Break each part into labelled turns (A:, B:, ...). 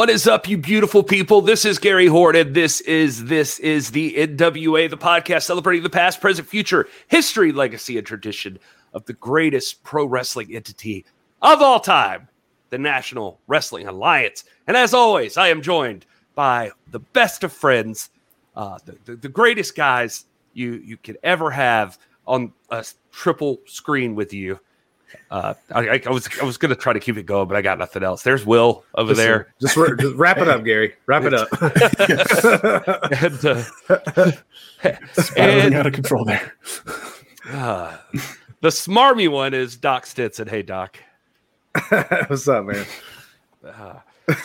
A: What is up, you beautiful people? This is Gary Horton. This is this is the NWA, the podcast celebrating the past, present, future, history, legacy, and tradition of the greatest pro wrestling entity of all time, the National Wrestling Alliance. And as always, I am joined by the best of friends, uh, the, the, the greatest guys you you could ever have on a triple screen with you. Uh, I, I was I was gonna try to keep it going, but I got nothing else. There's Will over
B: Listen,
A: there.
B: Just, just, wrap it up, Gary. Wrap it up.
A: and, uh,
C: Spiraling out of control there.
A: uh, the smarmy one is Doc Stinson. Hey, Doc.
B: What's up, man?
A: Uh,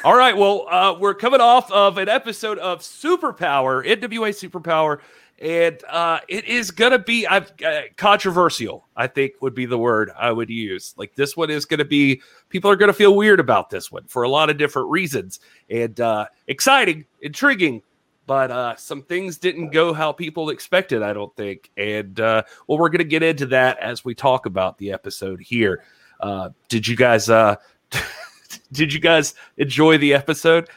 A: all right. Well, uh, we're coming off of an episode of Superpower, NWA Superpower, and uh, it is gonna be uh, controversial. I think would be the word I would use. Like this one is gonna be people are gonna feel weird about this one for a lot of different reasons, and uh, exciting, intriguing. But uh, some things didn't go how people expected, I don't think. And uh, well, we're going to get into that as we talk about the episode here. Uh, did you guys uh, did you guys enjoy the episode?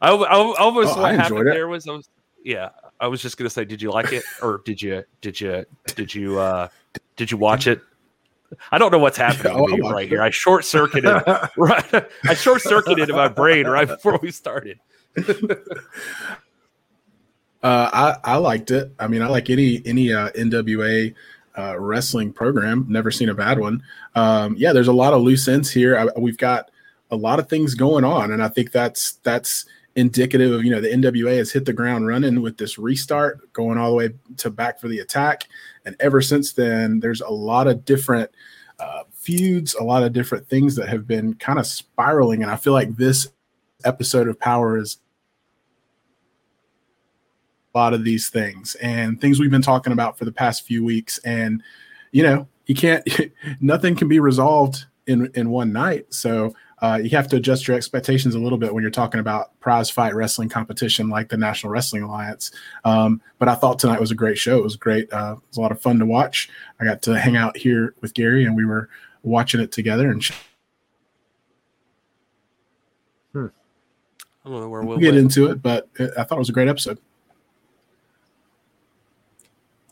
A: I, I, I almost
C: Oh,
A: what
C: I
A: happened
C: it.
A: there was I was yeah I was just gonna say did you like it or did you did you did you uh did you watch it? I don't know what's happening
C: Oh,
A: to me right
C: it.
A: here. I short circuited right. I short circuited in my brain right before we started.
C: Uh, I I liked it. I mean, I like any any uh, NWA uh, wrestling program. Never seen a bad one. Um, yeah, there's a lot of loose ends here. I, we've got a lot of things going on, and I think that's that's indicative of you know the NWA has hit the ground running with this restart, going all the way to back for the attack, and ever since then, there's a lot of different uh, feuds, a lot of different things that have been kind of spiraling, and I feel like this episode of Power is a lot of these things and things we've been talking about for the past few weeks. And you know you can't nothing can be resolved in in one night. So uh, you have to adjust your expectations a little bit when you're talking about prize fight wrestling competition like the national wrestling alliance. Um, but i thought tonight was a great show. It was great. Uh, it was a lot of fun to watch. I got to hang out here with gary and we were watching it together and
A: I don't know where we'll
C: get into it but uh, i thought it was a great episode.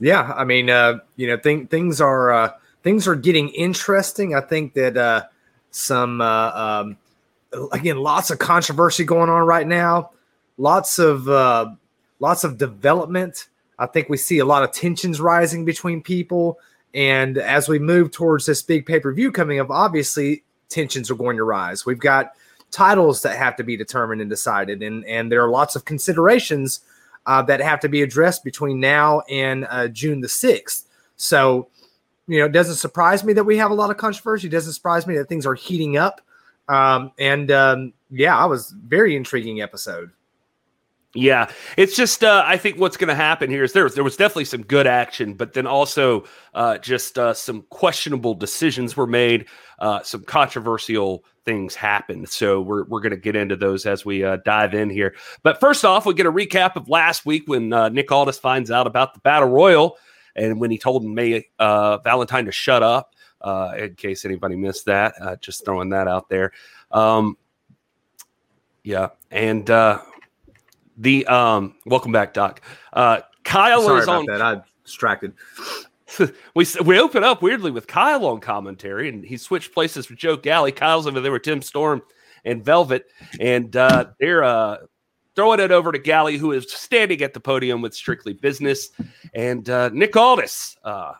B: Yeah, I mean, uh, you know, thing, things are uh, things are getting interesting. I think that uh, some uh, um, again, lots of controversy going on right now. Lots of uh, lots of development. I think we see a lot of tensions rising between people, and as we move towards this big pay per view coming up, obviously tensions are going to rise. We've got titles that have to be determined and decided, and and there are lots of considerations uh, that have to be addressed between now and uh, June the 6th. So, you know, it doesn't surprise me that we have a lot of controversy. It doesn't surprise me that things are heating up. Um, and um, yeah, I was very intriguing episode.
A: Yeah, it's just uh, I think what's going to happen here is there there was definitely some good action, but then also uh, just uh, some questionable decisions were made, uh, some controversial things happened. So we're we're going to get into those as we uh, dive in here. But first off, we get a recap of last week when uh, Nick Aldis finds out about the battle royal, and when he told May uh, Valentine to shut up. Uh, in case anybody missed that, uh, just throwing that out there. Um, yeah, and uh, the um welcome back doc uh kyle
B: Sorry
A: is
B: about
A: on
B: that. I'm distracted.
A: we we open up weirdly with kyle on commentary and he switched places with Joe Galli kyle's over there with tim storm and velvet and uh they're uh throwing it over to Galli who is standing at the podium with strictly business and uh nick aldis uh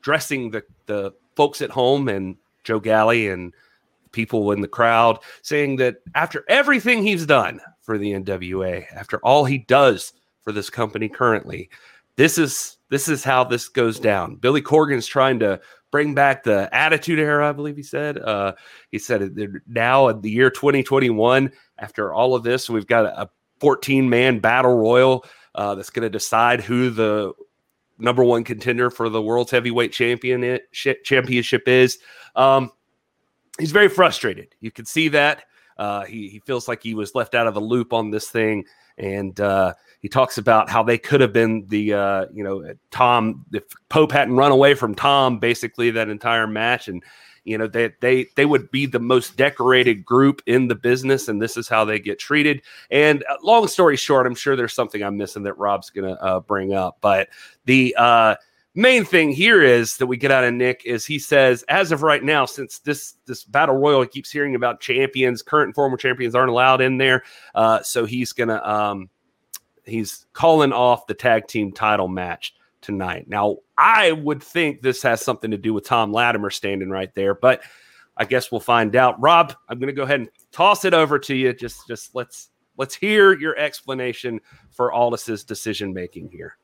A: addressing the the folks at home and Joe Galli and people in the crowd saying that after everything he's done for the NWA, after all he does for this company currently, this is this is how this goes down. Billy Corgan's trying to bring back the Attitude Era, I believe he said. Uh, he said now in the year 2021, after all of this, we've got a 14 man battle royal uh, that's going to decide who the number one contender for the world's heavyweight champion championship is. Um, he's very frustrated. You can see that. Uh, he, he feels like he was left out of the loop on this thing. And uh, he talks about how they could have been the, uh, you know, Tom, if Pope hadn't run away from Tom basically that entire match. And you know they they they would be the most decorated group in the business and this is how they get treated. And uh, long story short i'm sure there's something i'm missing that rob's gonna uh, bring up but the uh, main thing here is that we get out of nick is he says as of right now since this this battle royal he keeps hearing about champions current and former champions aren't allowed in there uh, so he's gonna um, he's calling off the tag team title match tonight. Now, I would think this has something to do with Tom Latimer standing right there, but I guess we'll find out. Rob, I'm going to go ahead and toss it over to you. Just, just let's let's hear your explanation for Aldis's decision making here.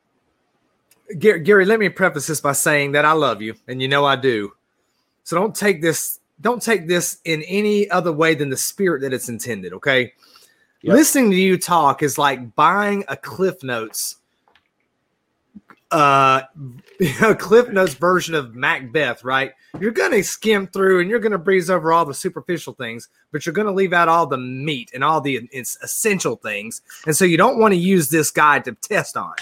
B: Gary, let me preface this by saying that I love you, and you know I do. So don't take this don't take this in any other way than the spirit that it's intended. Okay. Yep. Listening to you talk is like buying a Cliff Notes uh, Cliff Notes version of Macbeth, right? You're going to skim through and you're going to breeze over all the superficial things, but you're going to leave out all the meat and all the essential things. And so you don't want to use this guide to test on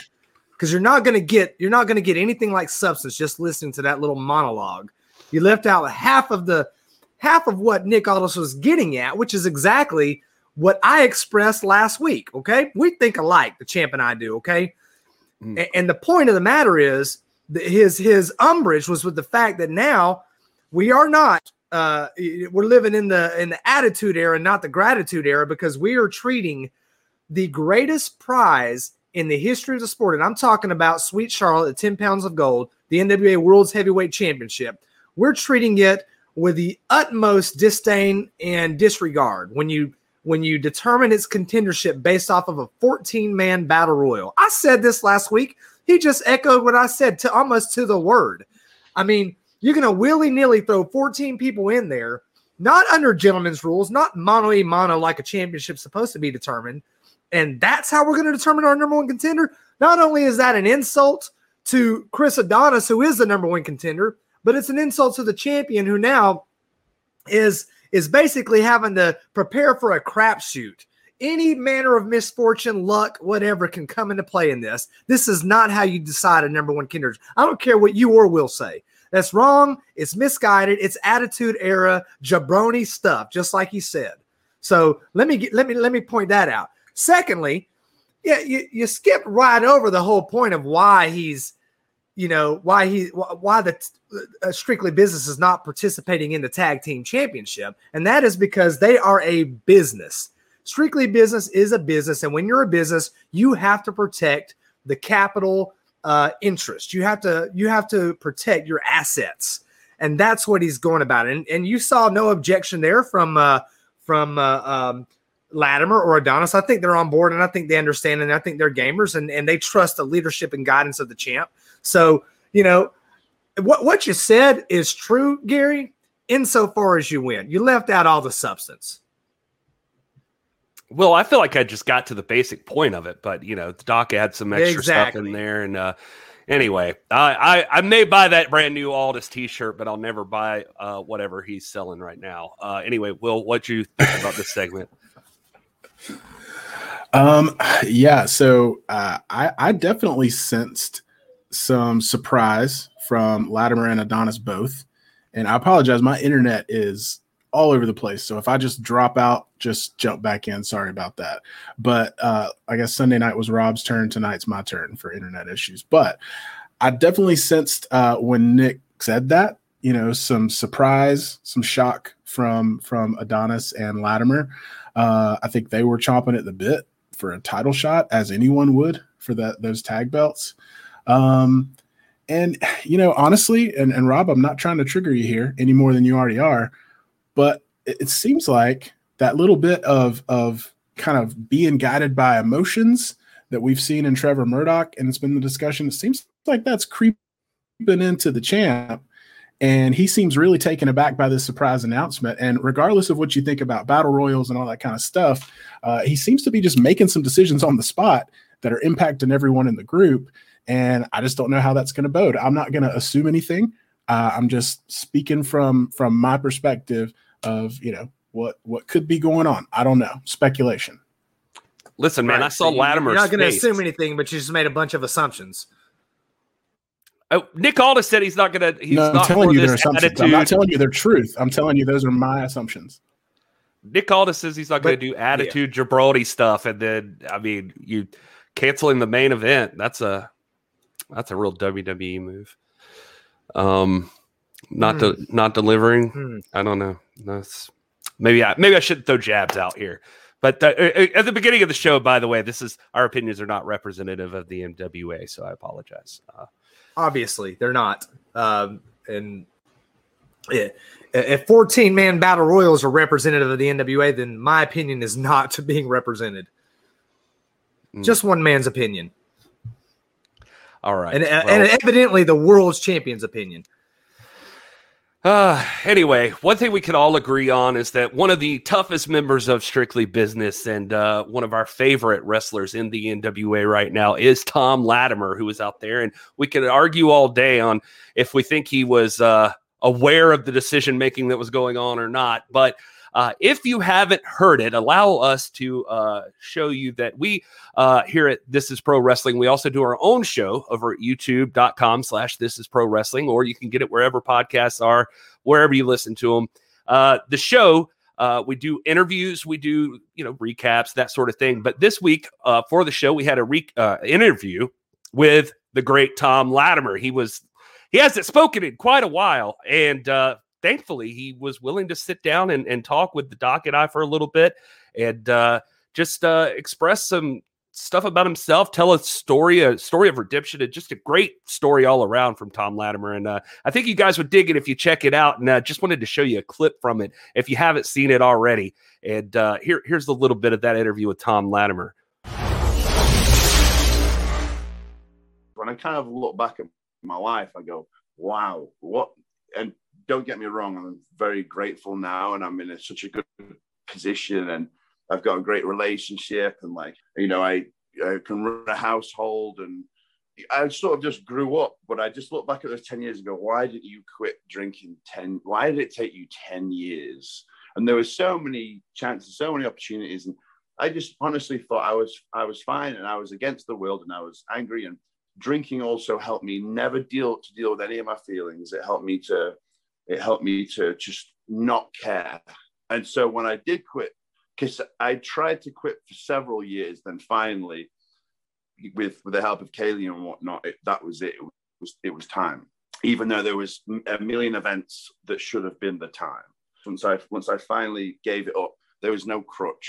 B: because you're not going to get you're not going to get anything like substance just listening to that little monologue. You left out half of the half of what Nick Aldis was getting at, which is exactly what I expressed last week. Okay, we think alike, the champ and I do. Okay, Mm. And the point of the matter is his his umbrage was with the fact that now we are not uh, we're living in the in the attitude era, not the gratitude era, because we are treating the greatest prize in the history of the sport, and I'm talking about Sweet Charlotte, 10 pounds of gold, the NWA World's Heavyweight Championship. We're treating it with the utmost disdain and disregard when you when you determine its contendership based off of a 14 man battle royal. I said this last week. He just echoed what I said to almost to the word. I mean, you're going to willy nilly throw 14 people in there, not under gentlemen's rules, not mono e mono like a championship's supposed to be determined. And that's how we're going to determine our number one contender. Not only is that an insult to Chris Adonis, who is the number one contender, but it's an insult to the champion who now is is basically having to prepare for a crapshoot. Any manner of misfortune, luck, whatever can come into play in this. This is not how you decide a number one kinder. I don't care what you or will say. That's wrong. It's misguided. It's attitude era jabroni stuff, just like he said. So let me get, let me let me point that out. Secondly, yeah, you, you skipped right over the whole point of why he's you know why he why the uh, strictly business is not participating in the tag team championship. And that is because they are a business. Strictly business is a business. And when you're a business you have to protect the capital uh, interest. You have to you have to protect your assets. And that's what he's going about. And, and you saw no objection there from uh, from uh, um, Latimer or Adonis. I think they're on board and I think they understand and I think they're gamers and, and they trust the leadership and guidance of the champ. So, you know, what, what you said is true, Gary, insofar as you win. You left out all the substance.
A: Well, I feel like I just got to the basic point of it, but you know, the doc had some extra exactly. stuff in there. And uh, anyway, I, I, I may buy that brand new Aldis T-shirt, but I'll never buy uh, whatever he's selling right now. Uh, anyway, Will, what do you think about this segment?
C: Um, yeah. So uh, I, I definitely sensed some surprise from Latimer and Adonis both. And I apologize, my internet is all over the place. So if I just drop out, just jump back in. Sorry about that. But uh, I guess Sunday night was Rob's turn. Tonight's my turn for internet issues. But I definitely sensed uh, when Nick said that, you know, some surprise, some shock from from Adonis and Latimer. Uh, I think they were chomping at the bit for a title shot, as anyone would for that those tag belts. Um, and you know, honestly, and, and Rob, I'm not trying to trigger you here any more than you already are, but it, it seems like that little bit of of kind of being guided by emotions that we've seen in Trevor Murdoch, and it's been the discussion. It seems like that's creeping into the champ, and he seems really taken aback by this surprise announcement. And regardless of what you think about battle royals and all that kind of stuff, uh, he seems to be just making some decisions on the spot that are impacting everyone in the group and I just don't know how that's going to bode. I'm not going to assume anything. Uh, I'm just speaking from from my perspective of you know what what could be going on. I don't know. Speculation.
A: Listen, man, right. I saw so Latimer.
B: You're not going to assume anything, but you just made a bunch of assumptions.
A: Uh, Nick Aldis said he's not going to. He's
C: no, I'm telling you
A: this
C: their assumptions.
A: attitude.
C: I'm not telling you their truth. I'm telling you those are my assumptions.
A: Nick Aldis says he's not going to do attitude jabroni stuff, and then I mean, you canceling the main event. That's a that's a real WWE move. Um, not de- not delivering.
B: Hmm.
A: I don't know. That's maybe I maybe I shouldn't throw jabs out here. But at the beginning of the show, by the way, this is our opinions are not representative of the NWA, so I apologize. Uh,
B: Obviously, they're not. Um, and yeah, if 14 man battle royals are representative of the NWA, then my opinion is not being represented.
A: Mm.
B: Just one man's opinion,
A: all right,
B: and,
A: well-
B: and evidently the world's champion's opinion.
A: Uh, anyway, one thing we can all agree on is that one of the toughest members of Strictly Business and uh, one of our favorite wrestlers in the NWA right now is Tom Latimer, who is out there. And we could argue all day on if we think he was uh, aware of the decision making that was going on or not. But uh, if you haven't heard it, allow us to uh, show you that we uh, here at This Is Pro Wrestling, we also do our own show over at youtube.com slash This Is Pro Wrestling, or you can get it wherever podcasts are, wherever you listen to them. Uh, the show, uh, we do interviews, we do, you know, recaps, that sort of thing. But this week uh, for the show, we had a re- uh, interview with the great Tom Latimer. He was, he hasn't spoken in quite a while. And, uh, thankfully he was willing to sit down and, and talk with the doc and I for a little bit and uh, just uh, express some stuff about himself, tell a story, a story of redemption, and just a great story all around from Tom Latimer. And uh, I think you guys would dig it if you check it out. And uh, just wanted to show you a clip from it if you haven't seen it already. And uh, here, here's a little bit of that interview with Tom Latimer.
D: when I kind of look back at my life, I go, wow, what? And don't get me wrong, I'm very grateful now, and I'm in a, such a good position, and I've got a great relationship, and like, you know, I, I can run a household, and I sort of just grew up. But I just look back at those 10 years ago. why did you quit drinking 10? Why did it take you 10 years? And there were so many chances, so many opportunities, and I just honestly thought I was I was fine, and I was against the world, and I was angry, and drinking also helped me never deal to deal with any of my feelings. It helped me to it helped me to just not care. And so when I did quit, because I tried to quit for several years, then finally, with with the help of Kaylee and whatnot, it, that was it. It was it was time. Even though there was a million events that should have been the time. Once I once I finally gave it up, there was no crutch.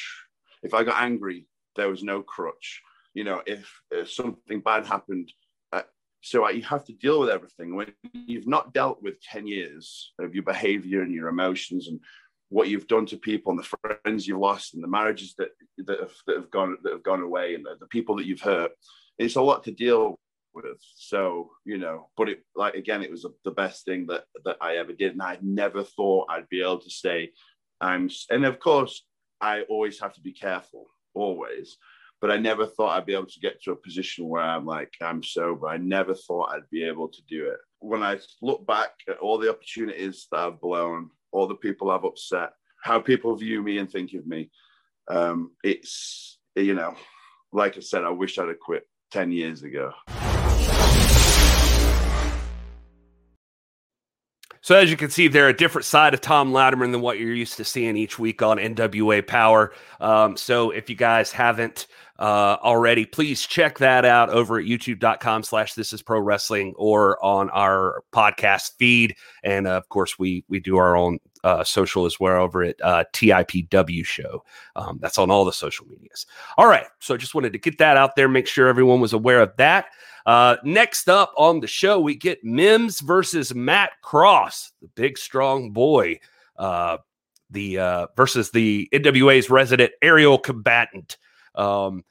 D: If I got angry, there was no crutch. You know, if, if something bad happened, so I, you have to deal with everything. When you've not dealt with 10 years of your behavior and your emotions and what you've done to people and the friends you've lost and the marriages that, that, have, that have gone that have gone away and the, the people that you've hurt, it's a lot to deal with. So, you know, but it like again, it was the best thing that that I ever did. And I never thought I'd be able to say I'm and of course I always have to be careful, always but I never thought I'd be able to get to a position where I'm like, I'm sober. I never thought I'd be able to do it. When I look back at all the opportunities that I've blown, all the people I've upset, how people view me and think of me, um, it's, you know, like I said, I wish I'd have quit 10 years ago.
A: So as you can see, they're a different side of Tom Latimer than what you're used to seeing each week on NWA Power. Um, so if you guys haven't uh, already, please check that out over at youtube.com slash this is pro wrestling or on our podcast feed. And uh, of course, we we do our own uh, social as well over at uh, TIPW show. Um, that's on all the social medias. All right. So I just wanted to get that out there, make sure everyone was aware of that. Uh, next up on the show, we get Mims versus Matt Cross, the big strong boy, uh, the uh, versus the NWA's resident aerial combatant. Um,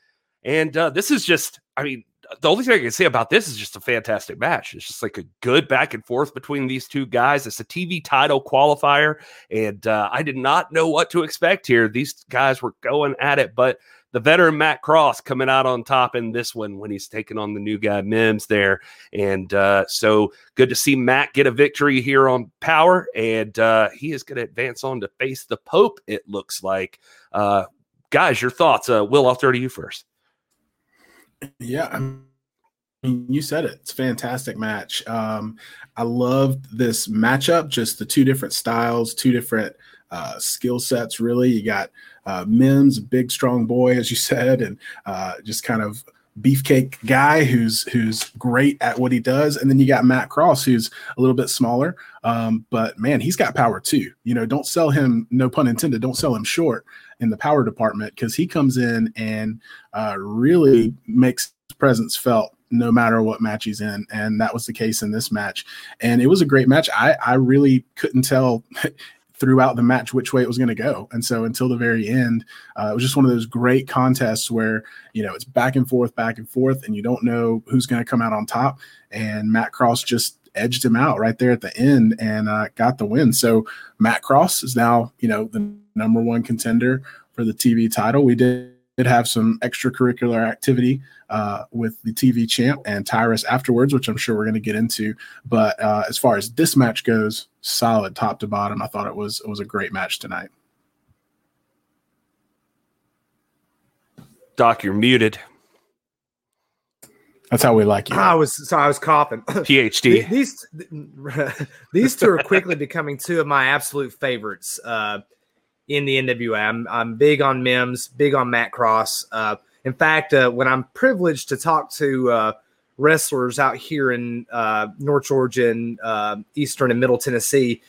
A: and uh, this is just, I mean, the only thing I can say about this is just a fantastic match. It's just like a good back and forth between these two guys. It's a TV title qualifier, and uh, I did not know what to expect here. These guys were going at it, but the veteran Matt Cross coming out on top in this one when he's taking on the new guy Mims there. And uh, so good to see Matt get a victory here on Power, and uh, he is going to advance on to face the Pope. It looks like. Guys, your thoughts? Uh, Will, I'll throw to you first.
C: Yeah, I mean, you said it. It's fantastic match. Um, I loved this matchup, just the two different styles, two different uh, skill sets, really. You got uh, Mims, big, strong boy, as you said, and uh, just kind of beefcake guy who's who's great at what he does and then you got matt cross who's a little bit smaller um, but man he's got power too you know don't sell him no pun intended don't sell him short in the power department because he comes in and uh, really makes presence felt no matter what match he's in. And that was the case in this match. And it was a great match. I, I really couldn't tell throughout the match which way it was going to go. And so until the very end, uh, it was just one of those great contests where, you know, it's back and forth, back and forth, and you don't know who's going to come out on top. And Matt Cross just edged him out right there at the end and uh, got the win. So Matt Cross is now, you know, the number one contender for the TV title. We did did have some extracurricular activity uh, with the TV champ and Tyrus afterwards, which I'm sure we're going to get into. But uh, as far as this match goes, solid top to bottom. I thought it was it was a great match tonight.
A: Doc, you're muted.
C: That's how we like you.
B: I was so I was coughing.
A: PhD.
B: these these two are quickly becoming two of my absolute favorites. Uh, in the NWA. I'm, I'm big on Mims, big on Matt Cross. Uh, in fact, uh, when I'm privileged to talk to uh, wrestlers out here in uh, North Georgia and uh, Eastern and Middle Tennessee,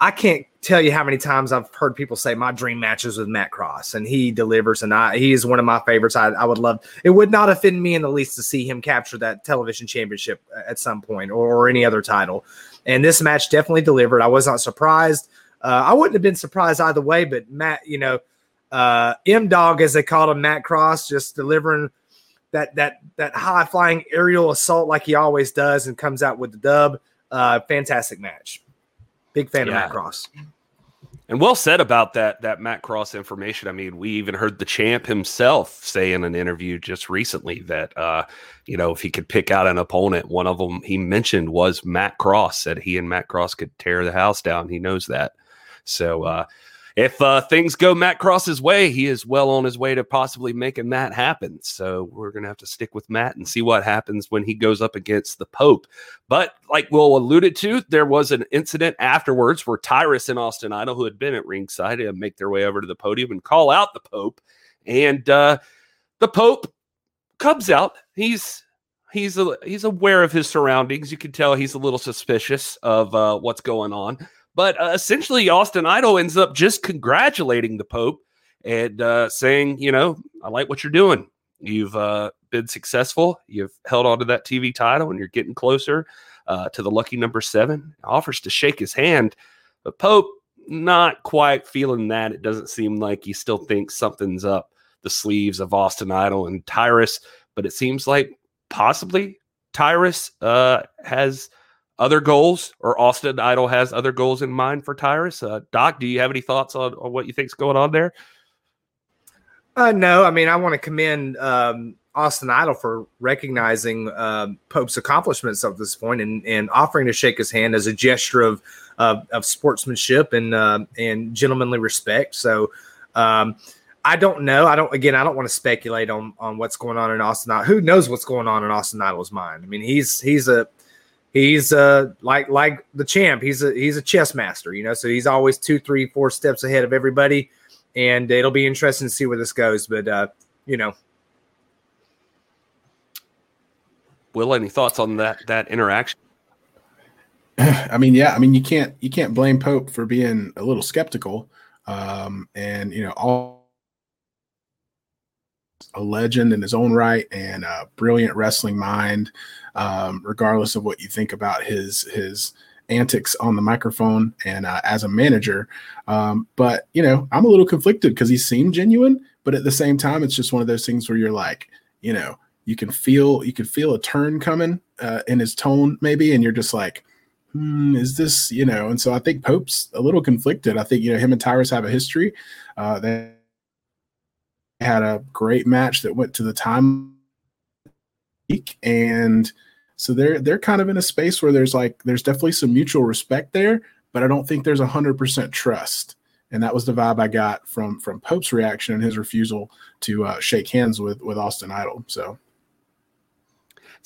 B: I can't tell you how many times I've heard people say my dream matches with Matt Cross, and he delivers, and I, he is one of my favorites. I, I would love. It would not offend me in the least to see him capture that television championship at some point or, or any other title. And this match definitely delivered. I was not surprised. Uh, I wouldn't have been surprised either way, but Matt, you know, uh, M Dog, as they called him, Matt Cross, just delivering that that that high flying aerial assault like he always does, and comes out with the dub. Uh, fantastic match. Big fan yeah. of Matt Cross.
A: And well said about that that Matt Cross information. I mean, we even heard the champ himself say in an interview just recently that uh, you know, if he could pick out an opponent, one of them he mentioned was Matt Cross, said he and Matt Cross could tear the house down. He knows that. So uh, if uh, things go Matt Cross's way, he is well on his way to possibly making that happen. So we're going to have to stick with Matt and see what happens when he goes up against the Pope. But like Will alluded to, there was an incident afterwards where Tyrus and Austin Idol, who had been at ringside, make their way over to the podium and call out the Pope. And uh, the Pope comes out. He's he's a, he's aware of his surroundings. You can tell he's a little suspicious of uh, what's going on. But uh, essentially, Austin Idol ends up just congratulating the Pope and uh, saying, you know, I like what you're doing. You've uh, been successful. You've held on to that TV title, and you're getting closer uh, to the lucky number seven. Offers to shake his hand, but Pope not quite feeling that. It doesn't seem like he still thinks something's up the sleeves of Austin Idol and Tyrus, but it seems like possibly Tyrus uh, has other goals, or Austin Idol has other goals in mind for Tyrus. Uh, Doc, do you have any thoughts on, on what you think's going on there?
B: Uh, no, I mean I want to commend um, Austin Idol for recognizing uh, Pope's accomplishments up to this point and, and offering to shake his hand as a gesture of of, of sportsmanship and uh, and gentlemanly respect. So. Um, I don't know. I don't. Again, I don't want to speculate on on what's going on in Austin. Who knows what's going on in Austin Idol's mind? I mean, he's he's a he's uh like like the champ. He's a he's a chess master, you know. So he's always two, three, four steps ahead of everybody, and it'll be interesting to see where this goes. But uh, you know,
A: Will, any thoughts on that that interaction?
C: I mean, yeah, I mean you can't you can't blame Pope for being a little skeptical, um, and you know all a legend in his own right and a brilliant wrestling mind um, regardless of what you think about his his antics on the microphone and uh, as a manager. Um, but you know, I'm a little conflicted because he seemed genuine, but at the same time, it's just one of those things where you're like, you know, you can feel you can feel a turn coming uh, in his tone maybe, and you're just like. Hmm, is this you know and so i think pope's a little conflicted i think you know him and tyrus have a history uh, they had a great match that went to the time and so they're they're kind of in a space where there's like there's definitely some mutual respect there, but I don't think there's a hundred percent trust. And that was the vibe I got from from Pope's reaction and his refusal to uh, shake hands with with Austin Idol. So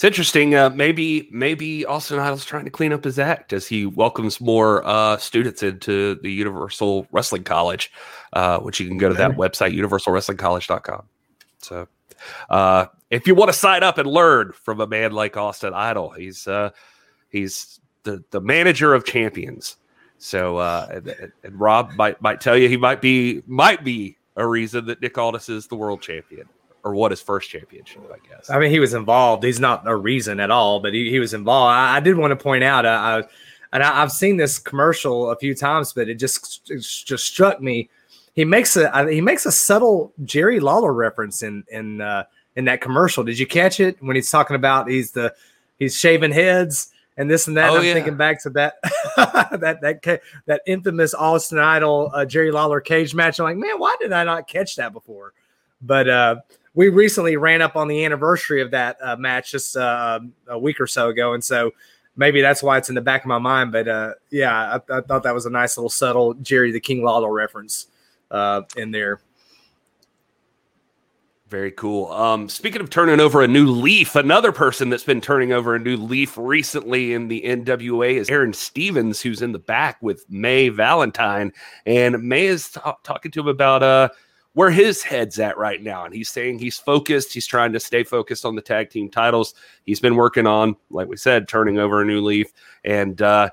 A: it's interesting. Uh, maybe maybe Austin Idol's trying to clean up his act as he welcomes more uh, students into the Universal Wrestling College, uh, which you can go to that website, universalwrestlingcollege.com. So uh, if you want to sign up and learn from a man like Austin Idol, he's uh, he's the, the manager of champions. So uh, and, and Rob might might tell you he might be might be a reason that Nick Aldis is the world champion or what his first championship, I guess.
B: I mean, he was involved. He's not a reason at all, but he, he was involved. I, I did want to point out, uh, I, and I, have seen this commercial a few times, but it just it just struck me. He makes a he makes a subtle Jerry Lawler reference in in uh, in that commercial. Did you catch it when he's talking about he's the he's shaving heads and this and that. Oh, I'm yeah. thinking back to that that that that infamous Austin Idol uh, Jerry Lawler cage match. I'm like, man, why did I not catch that before? But uh, we recently ran up on the anniversary of that uh, match just uh, a week or so ago, and so maybe that's why it's in the back of my mind. But uh, yeah, I, I, thought that was a nice little subtle Jerry the King Lawler reference uh, in there.
A: Very cool. Um, speaking of turning over a new leaf, another person that's been turning over a new leaf recently in the NWA is Aaron Stevens, who's in the back with May Valentine, and May is t- talking to him about uh where his head's at right now. And he's saying he's focused. He's trying to stay focused on the tag team titles. He's been working on, like we said, turning over a new leaf. And uh,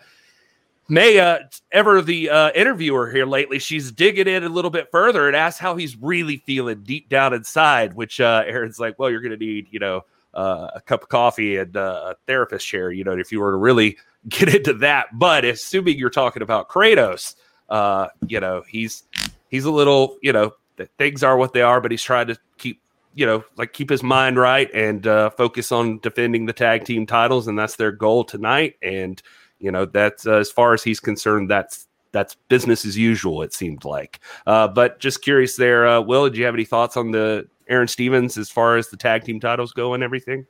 A: May, uh, ever the uh, interviewer here lately, she's digging in a little bit further and asks how he's really feeling deep down inside, which uh, Aaron's like, well, you're going to need, you know, uh, a cup of coffee and uh, a therapist chair, you know, if you were to really get into that. But assuming you're talking about Kratos, uh, you know, he's he's a little, you know, things are what they are, but he's trying to keep you know like keep his mind right and uh, focus on defending the tag team titles, and that's their goal tonight. And you know that's uh, as far as he's concerned, that's that's business as usual. It seemed like. Uh, but just curious there, uh, Will. Did you have any thoughts on the Aaron Stevens as far as the tag team titles go and everything?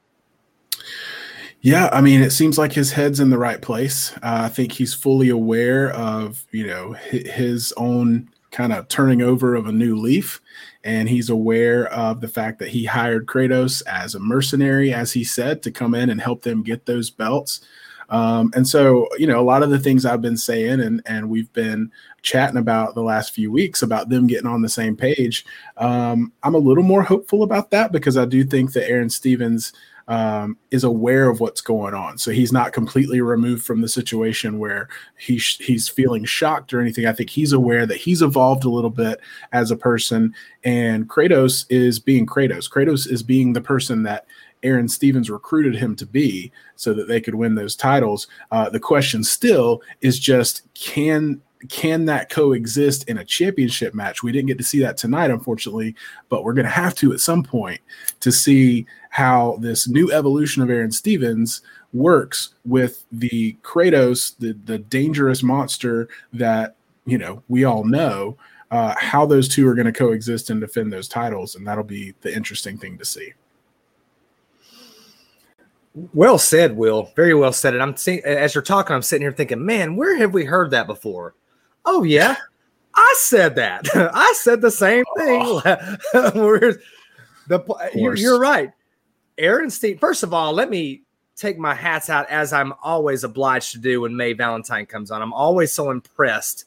C: Yeah, I mean, it seems like his head's in the right place. Uh, I think he's fully aware of you know his own kind of turning over of a new leaf. And he's aware of the fact that he hired Kratos as a mercenary, as he said, to come in and help them get those belts. Um, and so, you know, a lot of the things I've been saying and, and we've been chatting about the last few weeks about them getting on the same page, um, I'm a little more hopeful about that because I do think that Aaron Stevens um, is aware of what's going on. So he's not completely removed from the situation where he's he's feeling shocked or anything. I think he's aware that he's evolved a little bit as a person, and Kratos is being Kratos. Kratos is being the person that Aaron Stevens recruited him to be so that they could win those titles. Uh, the question still is just can can that coexist in a championship match? We didn't get to see that tonight, unfortunately, but we're going to have to at some point to see how this new evolution of Aaron Stevens works with the Kratos, the, the dangerous monster that, you know, we all know, uh, how those two are going to coexist and defend those titles. And that'll be the interesting thing to see.
B: Well said, Will. Very well said. And I'm seeing as you're talking, I'm sitting here thinking, man, where have we heard that before? Oh yeah, I said that. I said the same thing. Oh. the you're, you're, right, Aaron Steve. First of all, let me take my hats out as I'm always obliged to do when May Valentine comes on. I'm always so impressed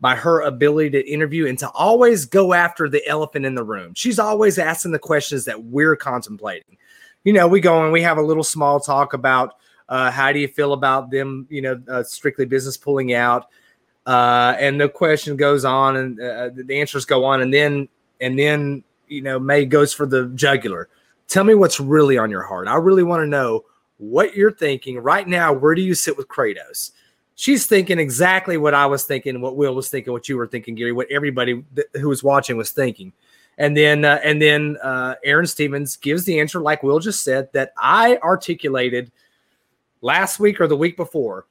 B: by her ability to interview and to always go after the elephant in the room. She's always asking the questions that we're contemplating. You know, we go and we have a little small talk about uh, how do you feel about them, you know, uh, strictly business pulling out uh, and the question goes on, and uh, the answers go on, and then and then you know May goes for the jugular. Tell me what's really on your heart. I really want to know what you're thinking right now. Where do you sit with Kratos? She's thinking exactly what I was thinking, what Will was thinking, what you were thinking, Gary, what everybody th- who was watching was thinking. And then uh, and then uh, Aaron Stevens gives the answer, like Will just said, that I articulated last week or the week before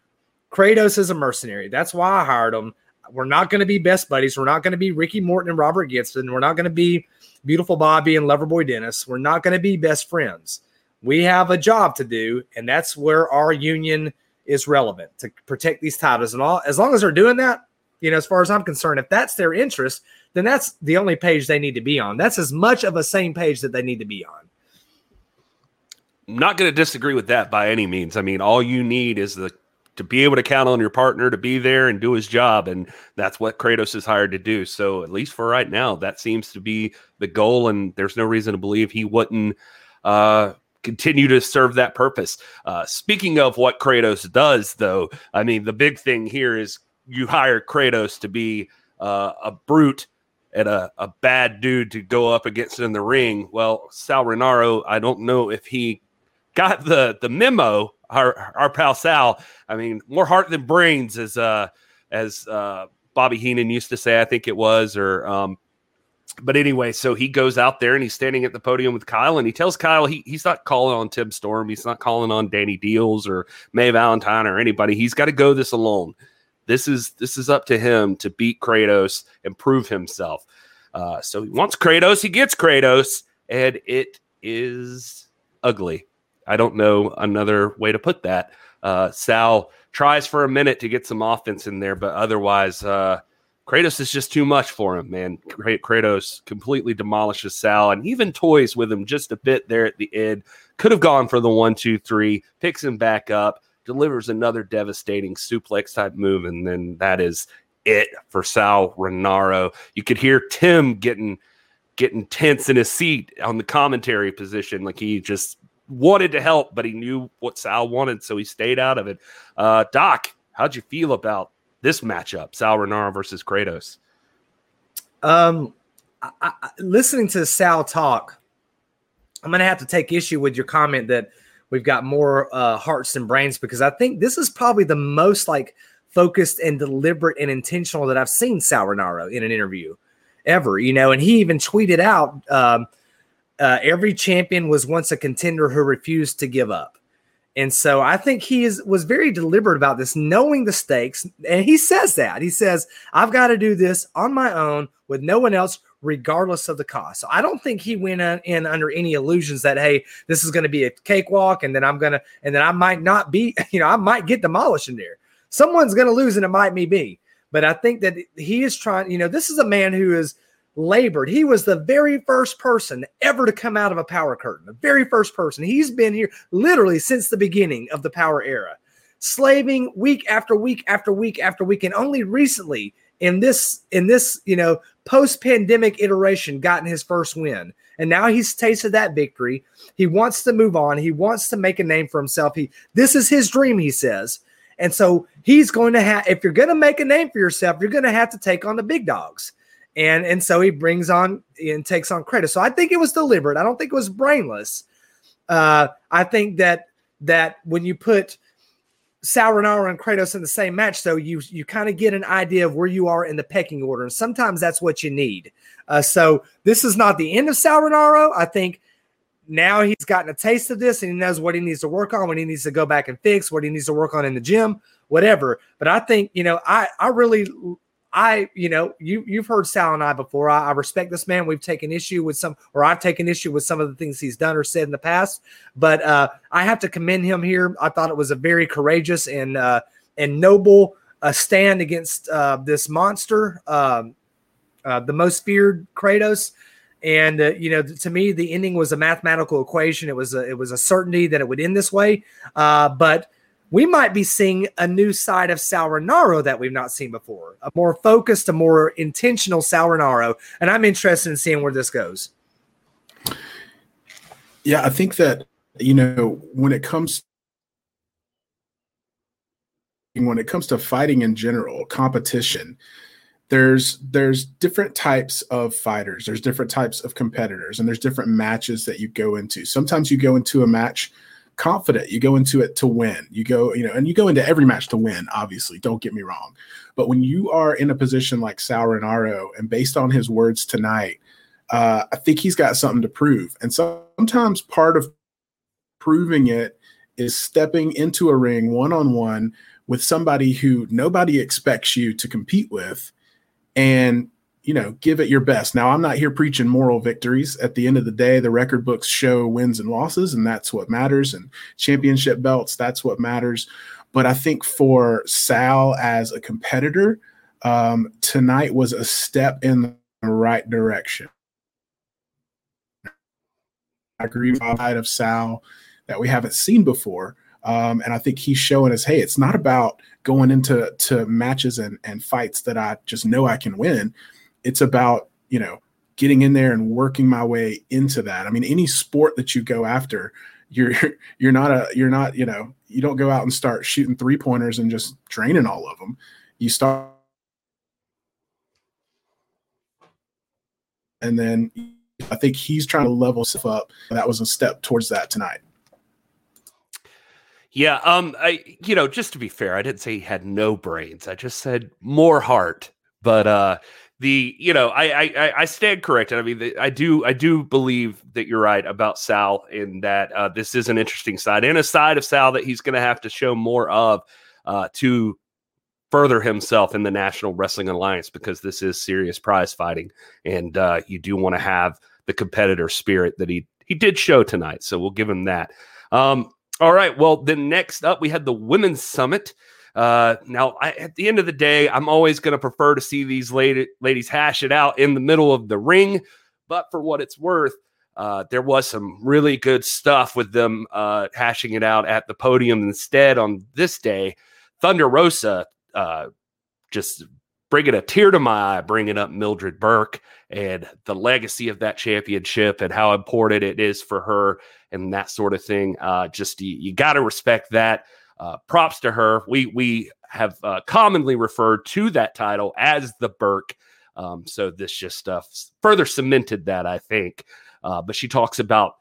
B: Kratos is a mercenary. That's why I hired him. We're not going to be best buddies. We're not going to be Ricky Morton and Robert Gibson. We're not going to be beautiful Bobby and Loverboy Dennis. We're not going to be best friends. We have a job to do, and that's where our union is relevant to protect these titles. And all as long as they're doing that, you know, as far as I'm concerned, if that's their interest, then that's the only page they need to be on. That's as much of a same page that they need to be on.
A: not going to disagree with that by any means. I mean, all you need is the to be able to count on your partner to be there and do his job, and that's what Kratos is hired to do. So, at least for right now, that seems to be the goal, and there's no reason to believe he wouldn't uh, continue to serve that purpose. Uh, speaking of what Kratos does, though, I mean, the big thing here is you hire Kratos to be uh, a brute and a, a bad dude to go up against in the ring. Well, Sal Rinauro, I don't know if he got the the memo. Our our pal Sal, I mean, more heart than brains, as uh as uh Bobby Heenan used to say, I think it was, or um, but anyway, so he goes out there and he's standing at the podium with Kyle and he tells Kyle he, he's not calling on Tim Storm. He's not calling on Danny Dealz or May Valentine or anybody. He's got to go this alone. This is this is up to him to beat Kratos and prove himself. Uh, so he wants Kratos, he gets Kratos, and it is ugly. I don't know another way to put that. Uh, Sal tries for a minute to get some offense in there, but otherwise, uh, Kratos is just too much for him, man. Kratos completely demolishes Sal and even toys with him just a bit there at the end. Could have gone for the one, two, three, picks him back up, delivers another devastating suplex type move, and then that is it for Sal Rinauro. You could hear Tim getting getting tense in his seat on the commentary position, like he just wanted to help, but he knew what Sal wanted, so he stayed out of it. Uh, Doc, how'd you feel about this matchup, Sal Rinauro versus Kratos?
B: Um, I, I, listening to Sal talk, I'm to have to take issue with your comment that we've got more uh, hearts and brains because I think this is probably the most like focused and deliberate and intentional that I've seen Sal Rinauro in an interview ever. You know, and he even tweeted out. Um, uh, every champion was once a contender who refused to give up. And so I think he is was very deliberate about this, knowing the stakes. And he says that. He says, I've got to do this on my own with no one else, regardless of the cost. So I don't think he went in under any illusions that, hey, this is going to be a cakewalk and then I'm going to, and then I might not be, you know, I might get demolished in there. Someone's going to lose and it might be me. But I think that he is trying, you know, this is a man who is labored. He was the very first person ever to come out of a power curtain, the very first person. He's been here literally since the beginning of the power era, slaving week after week after week after week, and only recently in this in this you know post pandemic iteration gotten his first win. And now he's tasted that victory. He wants to move on. He wants to make a name for himself. He this is his dream, he says. And so he's going to have if you're going to make a name for yourself, you're going to have to take on the big dogs and and so he brings on and takes on credit. So I think it was deliberate. I don't think it was brainless. Uh, I think that that when you put Sal Rinauro and Kratos in the same match, so you you kind of get an idea of where you are in the pecking order, and sometimes that's what you need. Uh, so this is not the end of Sal Rinauro. I think now he's gotten a taste of this, and he knows what he needs to work on, what he needs to go back and fix, what he needs to work on in the gym, whatever. But I think you know, I I really I, you know, you you've heard Sal and I before. I, I, respect this man. We've taken issue with some, or I've taken issue with some of the things he's done or said in the past. But uh, I have to commend him here. I thought it was a very courageous and uh, and noble uh, stand against uh, this monster, um, uh, the most feared Kratos. And uh, you know, to me, the ending was a mathematical equation. It was a, it was a certainty that it would end this way. but we might be seeing a new side of Sal Rinauro that we've not seen before, a more focused, a more intentional Sal Rinauro. And I'm interested in seeing where this goes.
C: Yeah, I think that, you know, when it comes when it comes to fighting in general, competition, there's there's different types of fighters, there's different types of competitors, and there's different matches that you go into. Sometimes you go into a match confident. You go into it to win. You go, you know, and you go into every match to win, obviously. Don't get me wrong. But when you are in a position like Sal Rinauro, and based on his words tonight, uh, I think he's got something to prove. And sometimes part of proving it is stepping into a ring one on one with somebody who nobody expects you to compete with and you know, give it your best. Now, I'm not here preaching moral victories. At the end of the day, the record books show wins and losses, and that's what matters. And championship belts, that's what matters. But I think for Sal as a competitor, um, tonight was a step in the right direction. I agree with the side of Sal that we haven't seen before. Um, and I think he's showing us, hey, it's not about going into to matches and, and fights that I just know I can win. It's about, you know, getting in there and working my way into that. I mean, any sport that you go after, you're you're not a you're not, you know, you don't go out and start shooting three pointers and just draining all of them. You start and then I think he's trying to level stuff up. That was a step towards that tonight.
A: Yeah, um, I you know, just to be fair, I didn't say he had no brains. I just said more heart. But uh the you know, I I I stand corrected. I mean, the, I do I do believe that you're right about Sal in that uh, this is an interesting side and a side of Sal that he's going to have to show more of uh, to further himself in the National Wrestling Alliance because this is serious prize fighting, and uh, you do want to have the competitor spirit that he he did show tonight. So we'll give him that. Um, all right. Well, then next up we had the Women's Summit. Uh, now, I, at the end of the day, I'm always going to prefer to see these lady, ladies hash it out in the middle of the ring. But for what it's worth, uh, there was some really good stuff with them uh, hashing it out at the podium instead on this day. Thunder Rosa uh, just bringing a tear to my eye, bringing up Mildred Burke and the legacy of that championship and how important it is for her and that sort of thing. Uh, just you, you got to respect that. Uh, props to her. We we have uh, commonly referred to that title as the Burke. Um, so this just further cemented that, I think. Uh, but she talks about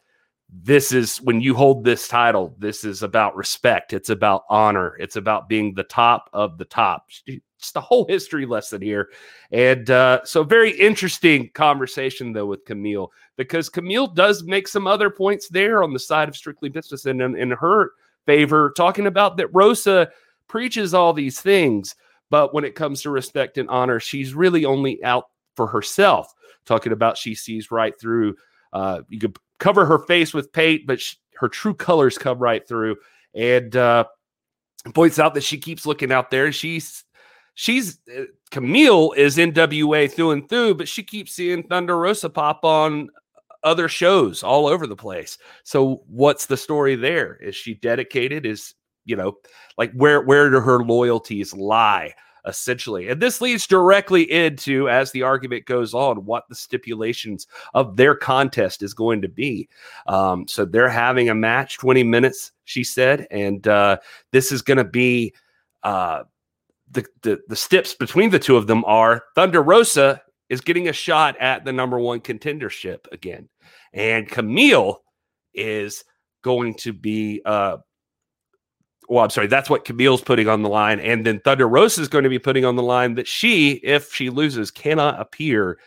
A: this is when you hold this title, this is about respect. It's about honor. It's about being the top of the top. It's the whole history lesson here. And uh, so, very interesting conversation, though, with Kamille because Kamille does make some other points there on the side of strictly business and in her favor, talking about that Rosa preaches all these things. But when it comes to respect and honor, she's really only out for herself, talking about she sees right through. Uh, you could cover her face with paint, but she, her true colors come right through. And uh, points out that she keeps looking out there. She's she's Kamille is NWA through and through, but she keeps seeing Thunder Rosa pop on other shows all over the place. So what's the story there? Is she dedicated? Is you know like where where do her loyalties lie? essentially. And this leads directly into, as the argument goes on, what the stipulations of their contest is going to be. Um, so they're having a match, 20 minutes, she said, and uh, this is going to be. Uh, the, the the steps between the two of them are Thunder Rosa is getting a shot at the number one contendership again, and Kamille is going to be uh, well, I'm sorry, that's what Kamille's putting on the line. And then Thunder Rosa is going to be putting on the line that she, if she loses, cannot appear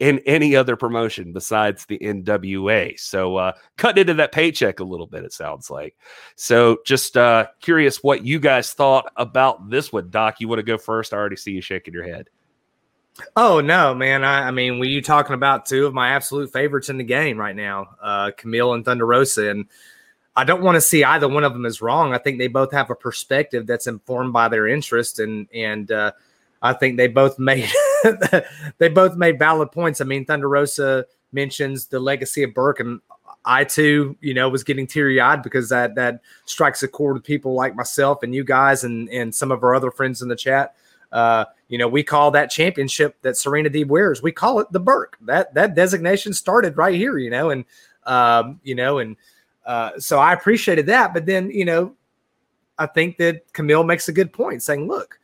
A: in any other promotion besides the NWA. So uh cutting into that paycheck a little bit, it sounds like. So just uh curious what you guys thought about this one. Doc, you want to go first? I already see you shaking your head.
B: Oh no, man. I, I mean, were you talking about two of my absolute favorites in the game right now? Uh Kamille and Thunder Rosa. And I don't want to see either one of them as wrong. I think they both have a perspective that's informed by their interest, and and uh, I think they both made they both made valid points. I mean, Thunder Rosa mentions the legacy of Burke, and I too, you know, was getting teary eyed because that that strikes a chord with people like myself and you guys, and and some of our other friends in the chat. Uh, you know, we call that championship that Serena Deeb wears. We call it the Burke. That that designation started right here. You know, and um, you know, and uh, so I appreciated that. But then, you know, I think that Kamille makes a good point saying, look,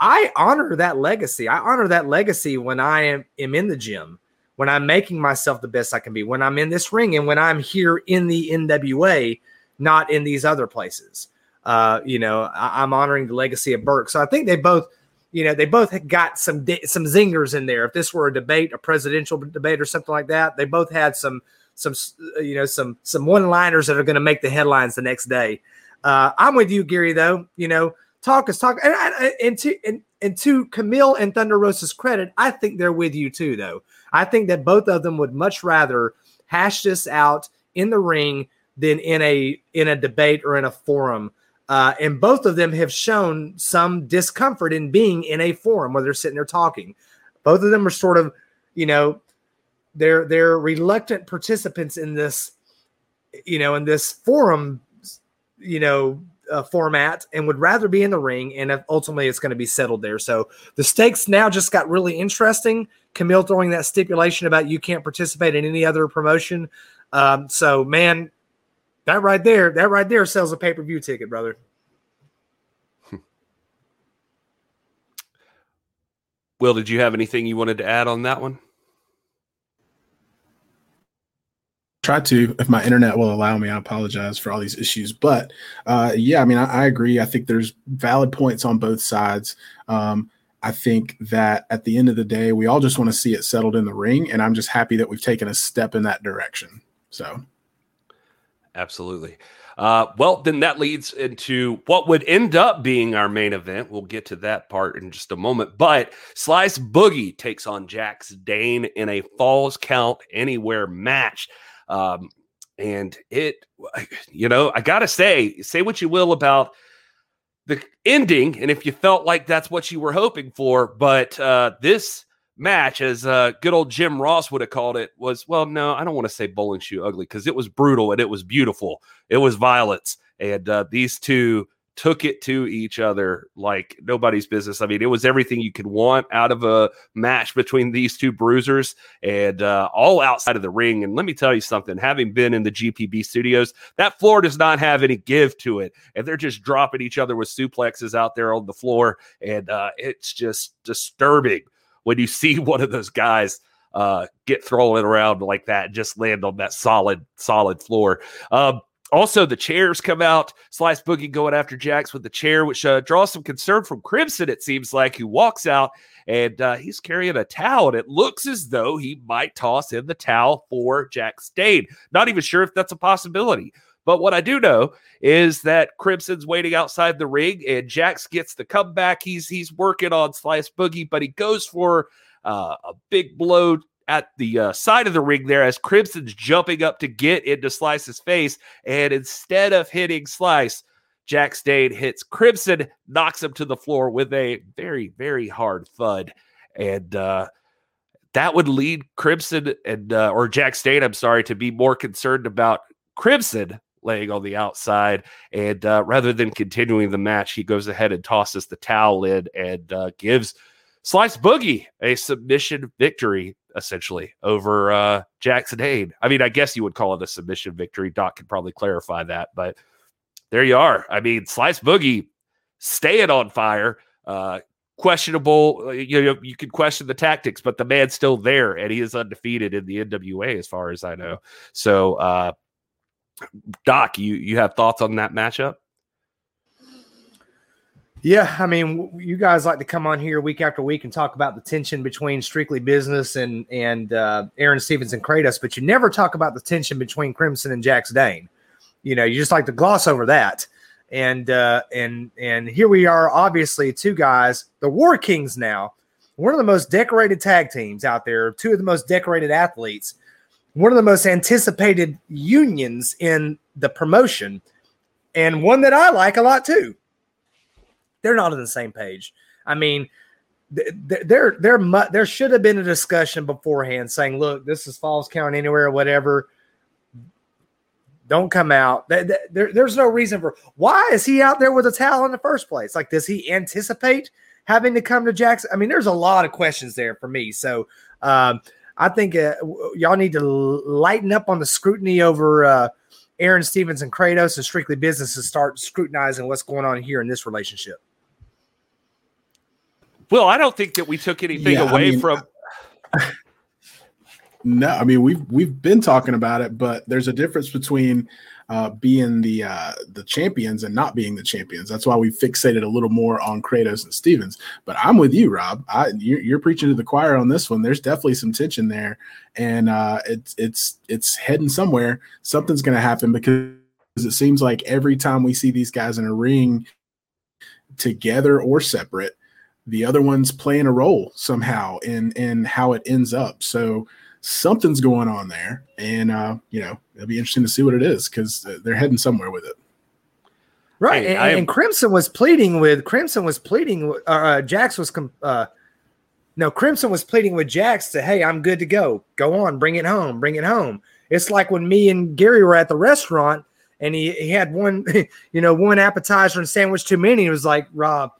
B: I honor that legacy. I honor that legacy when I am, am in the gym, when I'm making myself the best I can be, when I'm in this ring, and when I'm here in the NWA, not in these other places. Uh, you know, I, am honoring the legacy of Burke. So I think they both, you know, they both got some some zingers in there. If this were a debate, a presidential debate or something like that, they both had some some uh, you know some some one liners that are going to make the headlines the next day. Uh, I'm with you, Gary. Though you know, talk is talk, and, and to and, and to Kamille and Thunder Rosa's credit, I think they're with you too. Though I think that both of them would much rather hash this out in the ring than in a in a debate or in a forum. Uh, and both of them have shown some discomfort in being in a forum where they're sitting there talking. Both of them are sort of, you know, they're they're reluctant participants in this you know, in this forum, you know, uh, format and would rather be in the ring. And ultimately, it's going to be settled there. So the stakes now just got really interesting. Kamille throwing that stipulation about you can't participate in any other promotion. Um, so, man, that right there, that right there sells a pay per view ticket, brother.
A: Will, did you have anything you wanted to add on that one?
C: try to if my internet will allow me. I apologize for all these issues. But uh, yeah i mean I, I, agree. I think there's valid points on both sides. Um, i think that at the end of the day we all just want to see it settled in the ring and i'm just happy that we've taken a step in that direction. So
A: absolutely uh, well, then that leads into what would end up being our main event. We'll get to that part in just a moment. But Slice Boogie takes on Jax Dane in a Falls Count Anywhere match. Um, and it, you know, I got to say, say what you will about the ending, and if you felt like that's what you were hoping for, but uh, this match, as uh, good old Jim Ross would have called it, was well, no, I don't want to say bowling shoe ugly because it was brutal and it was beautiful. It was violence, and uh, these two took it to each other like nobody's business. I mean, it was everything you could want out of a match between these two bruisers and uh, all outside of the ring. And let me tell you something having been in the GPB studios, that floor does not have any give to it. And they're just dropping each other with suplexes out there on the floor. And uh, it's just disturbing when you see one of those guys. Uh, get thrown around like that, and just land on that solid, solid floor. Um, also, the chairs come out. Slice Boogie going after Jax with the chair, which uh, draws some concern from Crimson, it seems like, who walks out and uh, he's carrying a towel. And it looks as though he might toss in the towel for Jax Dane. Not even sure if that's a possibility. But what I do know is that Crimson's waiting outside the ring and Jax gets the comeback. He's he's working on Slice Boogie, but he goes for uh, a big blow at the uh, side of the ring there as Crimson's jumping up to get into Slice's face. And instead of hitting Slice, Jax Dane hits Crimson, knocks him to the floor with a very, very hard thud. And uh, that would lead Crimson and, uh, or Jax Dane, I'm sorry, to be more concerned about Crimson laying on the outside. And uh, rather than continuing the match, he goes ahead and tosses the towel in and uh, gives Slice Boogie a submission victory essentially over uh, Jax Dane. I mean, I guess you would call it a submission victory. Doc could probably clarify that, but there you are. I mean, Slice Boogie staying on fire. Uh, questionable. Uh, you know, you could question the tactics, but the man's still there, and he is undefeated in the NWA, as far as I know. So, uh, Doc, you you have thoughts on that matchup?
B: Yeah, I mean, you guys like to come on here week after week and talk about the tension between Strictly Business and and uh, Aaron Stevens and Kratos, but you never talk about the tension between Crimson and Jax Dane. You know, you just like to gloss over that. And uh, and and here we are, obviously, two guys, the War Kings now, one of the most decorated tag teams out there, two of the most decorated athletes, one of the most anticipated unions in the promotion, and one that I like a lot too they're not on the same page. I mean, there there there should have been a discussion beforehand saying, "Look, this is Falls Count Anywhere or whatever. Don't come out." There, there's no reason for why is he out there with a towel in the first place? Like, does he anticipate having to come to Jackson? I mean, there's a lot of questions there for me. So, um, I think uh, y'all need to lighten up on the scrutiny over uh, Aaron Stevens and Kratos and Strictly Business and start scrutinizing what's going on here in this relationship.
A: Well, I don't think that we took anything yeah, away I mean, from.
C: No, I mean we've we've been talking about it, but there's a difference between uh, being the uh, the champions and not being the champions. That's why we fixated a little more on Kratos and Stevens. But I'm with you, Rob. I, you're, you're preaching to the choir on this one. There's definitely some tension there, and uh, it's it's it's heading somewhere. Something's going to happen because it seems like every time we see these guys in a ring together or separate the other one's playing a role somehow in in how it ends up. So something's going on there, and uh, you know it'll be interesting to see what it is because they're heading somewhere with it.
B: Right, hey, and, and, Crimson was pleading with Crimson was pleading. Uh, uh, Jax was com- uh, no Crimson was pleading with Jax to, hey, I'm good to go. Go on, bring it home, bring it home. It's like when me and Gary were at the restaurant and he, he had one, you know, one appetizer and sandwich too many. He was like, Rob,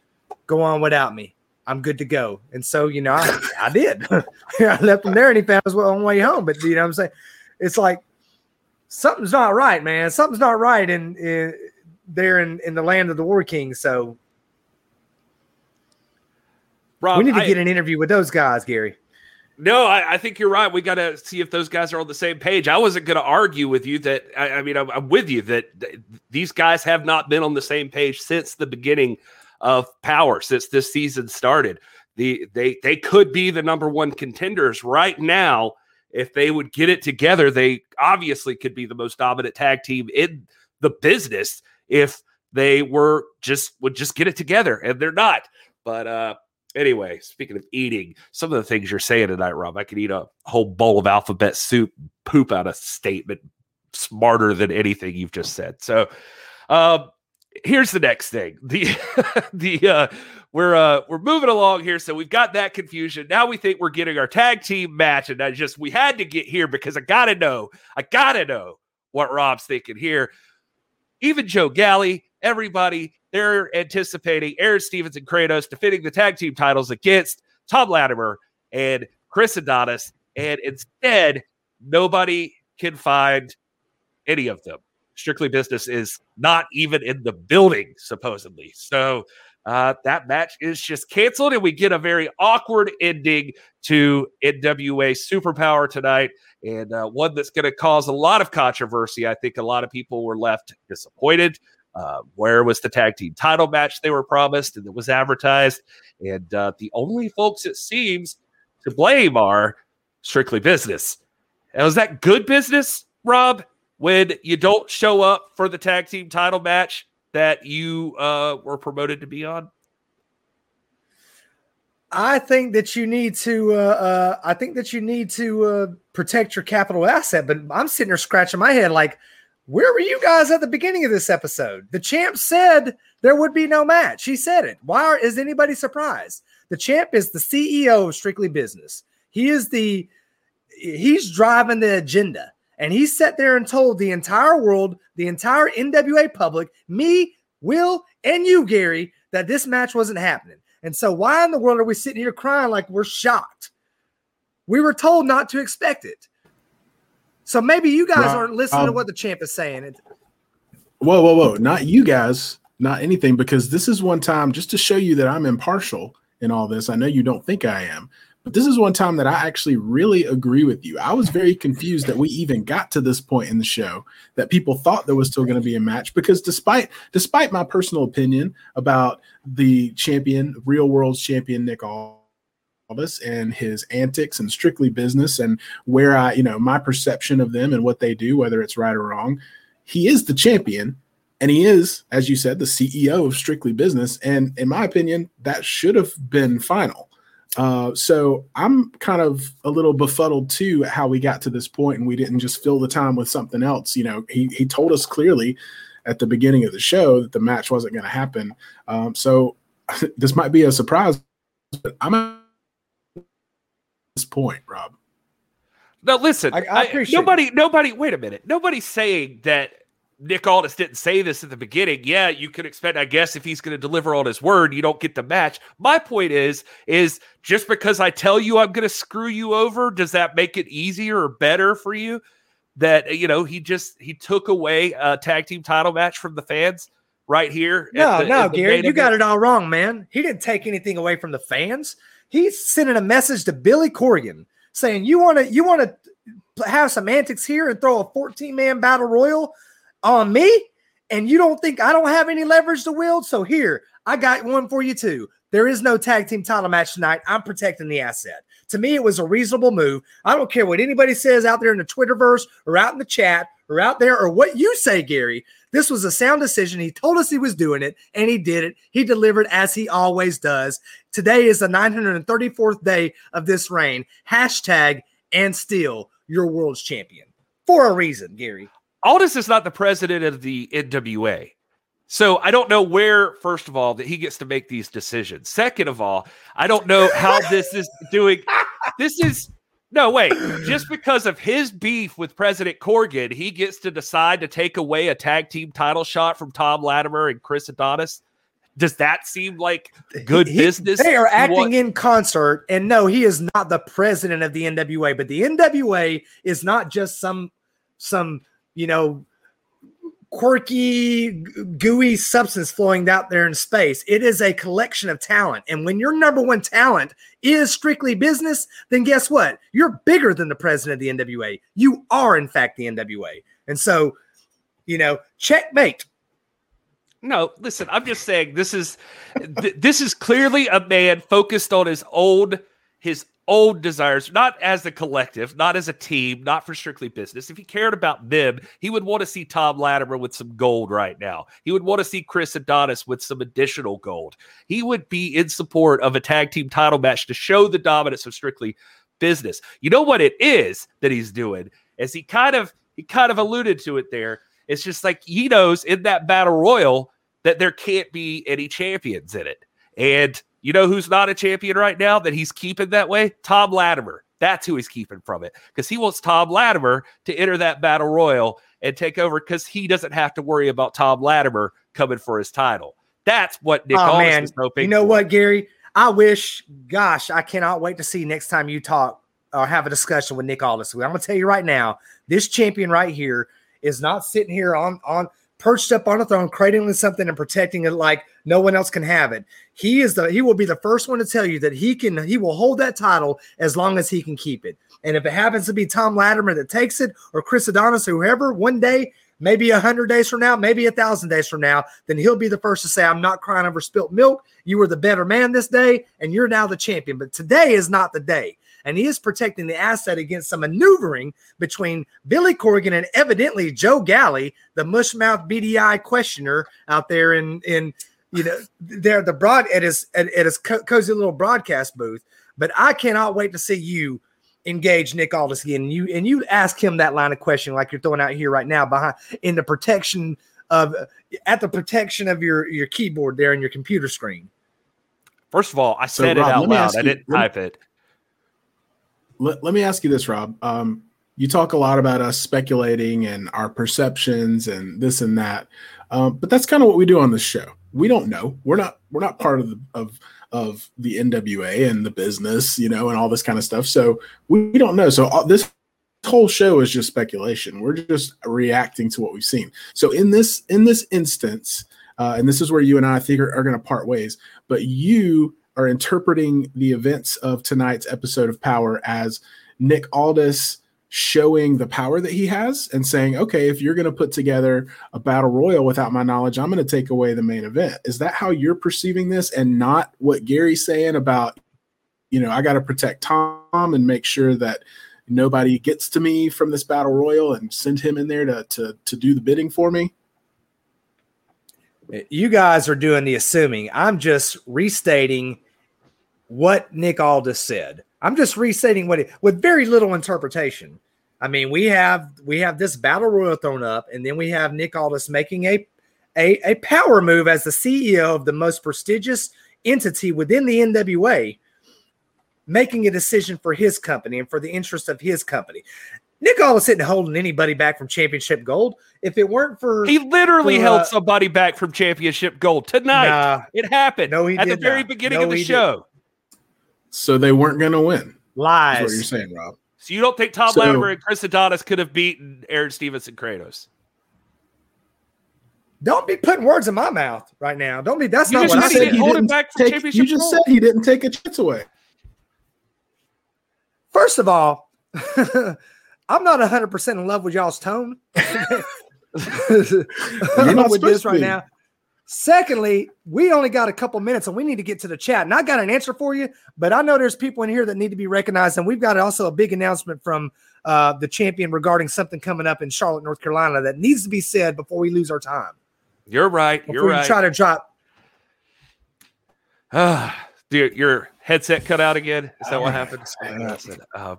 B: go on without me. I'm good to go. And so, you know, I, I did. I left him there and he found his way on way home. But you know what I'm saying? It's like something's not right, man. Something's not right in, in there in, in the land of the War Kings. So Rob, we need to I, get an interview with those guys, Gary.
A: No, I, I, think you're right. We got to see if those guys are on the same page. I wasn't going to argue with you that. I, I mean, I'm, I'm, with you that th- these guys have not been on the same page since the beginning of Power, since this season started. The they they could be the number one contenders right now if they would get it together. They obviously could be the most dominant tag team in the business if they were just would just get it together, and they're not. But uh, Anyway, speaking of eating, some of the things you're saying tonight, Rob, I could eat a whole bowl of alphabet soup, poop out a statement smarter than anything you've just said. So, um, here's the next thing. The the uh, we're uh, we're moving along here, so we've got that confusion. Now we think we're getting our tag team match, and I just we had to get here because I gotta know, I gotta know what Rob's thinking here. Even Joe Galli, everybody they're anticipating Aaron Stevens and Kratos defending the tag team titles against Tom Latimer and Chris Adonis. And instead, nobody can find any of them. Strictly Business is not even in the building, supposedly. So uh, that match is just canceled, and we get a very awkward ending to NWA Superpower tonight, and uh, one that's going to cause a lot of controversy. I think a lot of people were left disappointed. Uh, where was the tag team title match they were promised and it was advertised? And uh, the only folks it seems to blame are strictly business. And was that good business, Rob? When you don't show up for the tag team title match that you uh, were promoted to be on?
B: I think that you need to. Uh, uh, I think that you need to uh, protect your capital asset. But I'm sitting there scratching my head, like, where were you guys at the beginning of this episode? The champ said there would be no match. He said it. Why are, is anybody surprised? The champ is the CEO of Strictly Business. He is the he's driving the agenda. And he sat there and told the entire world, the entire NWA public, me, Will, and you, Gary, that this match wasn't happening. And so why in the world are we sitting here crying like we're shocked? We were told not to expect it. So maybe you guys aren't listening um, to what the champ is saying.
C: Whoa, whoa, whoa! Not you guys, not anything, because this is one time just to show you that I'm impartial in all this. I know you don't think I am, but this is one time that I actually really agree with you. I was very confused that we even got to this point in the show that people thought there was still going to be a match because despite despite my personal opinion about the champion, real world champion Nick Aldis Aldis and his antics and strictly business and where I, you know, my perception of them and what they do, whether it's right or wrong. He is the champion and he is, as you said, the CEO of Strictly Business. And in my opinion, that should have been final. Uh, so I'm kind of a little befuddled too at how we got to this point and we didn't just fill the time with something else. You know, he, he told us clearly at the beginning of the show that the match wasn't going to happen. Um, so this might be a surprise, but I'm at this point, Rob.
A: Now listen, I, I I, nobody, nobody. Wait a minute. Nobody's saying that Nick Aldis didn't say this at the beginning. Yeah, you can expect. I guess if he's going to deliver on his word, you don't get the match. My point is, is just because I tell you I'm going to screw you over, does that make it easier or better for you? That you know he just he took away a tag team title match from the fans right here.
B: No, the, no, Gary, you got it all wrong, man. He didn't take anything away from the fans. He's sending a message to Billy Corgan saying, "You want to you want to have some antics here and throw a 14 man battle royal on me, and you don't think I don't have any leverage to wield? So here, I got one for you too. There is no tag team title match tonight. I'm protecting the asset. To me, it was a reasonable move. I don't care what anybody says out there in the Twitterverse or out in the chat or out there or what you say, Gary. This was a sound decision. He told us he was doing it and he did it. He delivered as he always does. Today is the 934th day of this reign. Hashtag and still your world's champion for a reason, Gary.
A: Aldis is not the president of the NWA. So I don't know where, first of all, that he gets to make these decisions. Second of all, I don't know how this is doing. This is No, wait. Just because of his beef with President Corgan, he gets to decide to take away a tag team title shot from Tom Latimer and Chris Adonis. Does that seem like good
B: He-
A: business?
B: They are acting
A: want-
B: in concert, and no, he is not the president of the NWA. But the NWA is not just some some you know quirky, gooey substance flowing out there in space. It is a collection of talent, and when your number one talent is strictly business, then guess what? You're bigger than the president of the NWA. You are, in fact, the NWA, and so you know, checkmate.
A: No, listen, I'm just saying this is th- this is clearly a man focused on his own his own desires, not as a collective, not as a team, not for strictly business. If he cared about them, he would want to see Tom Latimer with some gold right now. He would want to see Chris Adonis with some additional gold. He would be in support of a tag team title match to show the dominance of strictly business. You know what it is that he's doing? As he kind of he kind of alluded to it there. It's just like he knows in that battle royal that there can't be any champions in it. And you know who's not a champion right now that he's keeping that way? Tom Latimer. That's who he's keeping from it because he wants Tom Latimer to enter that battle royal and take over because he doesn't have to worry about Tom Latimer coming for his title. That's what Nick
B: Oh, man.
A: is hoping.
B: You know
A: for.
B: what, Gary? I wish, gosh, I cannot wait to see next time you talk or have a discussion with Nick Aldis. I'm going to tell you right now, this champion right here is not sitting here on on perched up on a throne, cradling something and protecting it like no one else can have it. He is the he will be the first one to tell you that he can he will hold that title as long as he can keep it. And if it happens to be Tom Latimer that takes it or Chris Adonis or whoever, one day maybe a hundred days from now, maybe a thousand days from now, then he'll be the first to say, I'm not crying over spilt milk. You were the better man this day, and you're now the champion. But today is not the day. And he is protecting the asset against some maneuvering between Billy Corgan and evidently Joe Galli, the mushmouth BDI questioner out there in in you know there the broad at his at, at his co- cozy little broadcast booth. But I cannot wait to see you engage Nick Aldis again. And you and you ask him that line of question like you're throwing out here right now behind in the protection of at the protection of your your keyboard there and your computer screen.
A: First of all, I
C: So,
A: said
C: Rob,
A: it out loud.
C: ask
A: I didn't
C: let me-
A: type it.
C: Let, let me ask you this, Rob. Um, you talk a lot about us speculating and our perceptions and this and that, um, but that's kind of what we do on this show. We don't know. We're not. We're not part of the of of the NWA and the business, you know, and all this kind of stuff. So we, we don't know. So all, this whole show is just speculation. We're just reacting to what we've seen. So in this in this instance, uh, and this is where you and I, I think are, are going to part ways. But you are interpreting the events of tonight's episode of Power as Nick Aldis showing the power that he has and saying, okay, if you're going to put together a battle royal without my knowledge, I'm going to take away the main event. Is that how you're perceiving this and not what Gary's saying about, you know, I got to protect Tom and make sure that nobody gets to me from this battle royal and send him in there to, to, to do the bidding for me?
B: You guys are doing the assuming. I'm just restating what Nick Aldis said. I'm just restating what it with very little interpretation. I mean, we have we have this battle royal thrown up, and then we have Nick Aldis making a a, a power move as the CEO of the most prestigious entity within the NWA, making a decision for his company and for the interest of his company. Nick Aldis isn't holding anybody back from championship gold. If it weren't for
A: He literally
B: for,
A: held
B: uh,
A: somebody back from championship gold tonight.
B: Nah,
A: It happened
B: No, he
A: at the very
B: not.
A: beginning
B: No,
A: of the
B: show. didn't.
A: Show.
C: So they weren't going to win. Is
B: lies.
C: what you're saying, Rob.
A: So you don't think Tom
C: So-
A: Latimer and Chris Adonis could have beaten Aaron Stevens and Kratos?
B: Don't be putting words in my mouth right now. Don't be. That's
A: You
B: not what I
A: said he didn't hold him back from
C: take,
A: championship
C: you just
A: gold.
C: said he didn't take a chance away.
B: First of all, I'm not 100 percent in love with y'all's tone
C: not
B: with
C: supposed
B: this right
C: be.
B: now. Secondly, we only got a couple minutes and we need to get to the chat. And I got an answer for you, but I know there's people in here that need to be recognized. And we've got also a big announcement from uh, the champion regarding something coming up in Charlotte, North Carolina that needs to be said before we lose our time.
A: You're right.
B: Before
A: You're
B: we
A: right.
B: try to drop.
A: Ah, Dude, your headset cut out again. Is that what happened?
C: yeah.
A: Uh,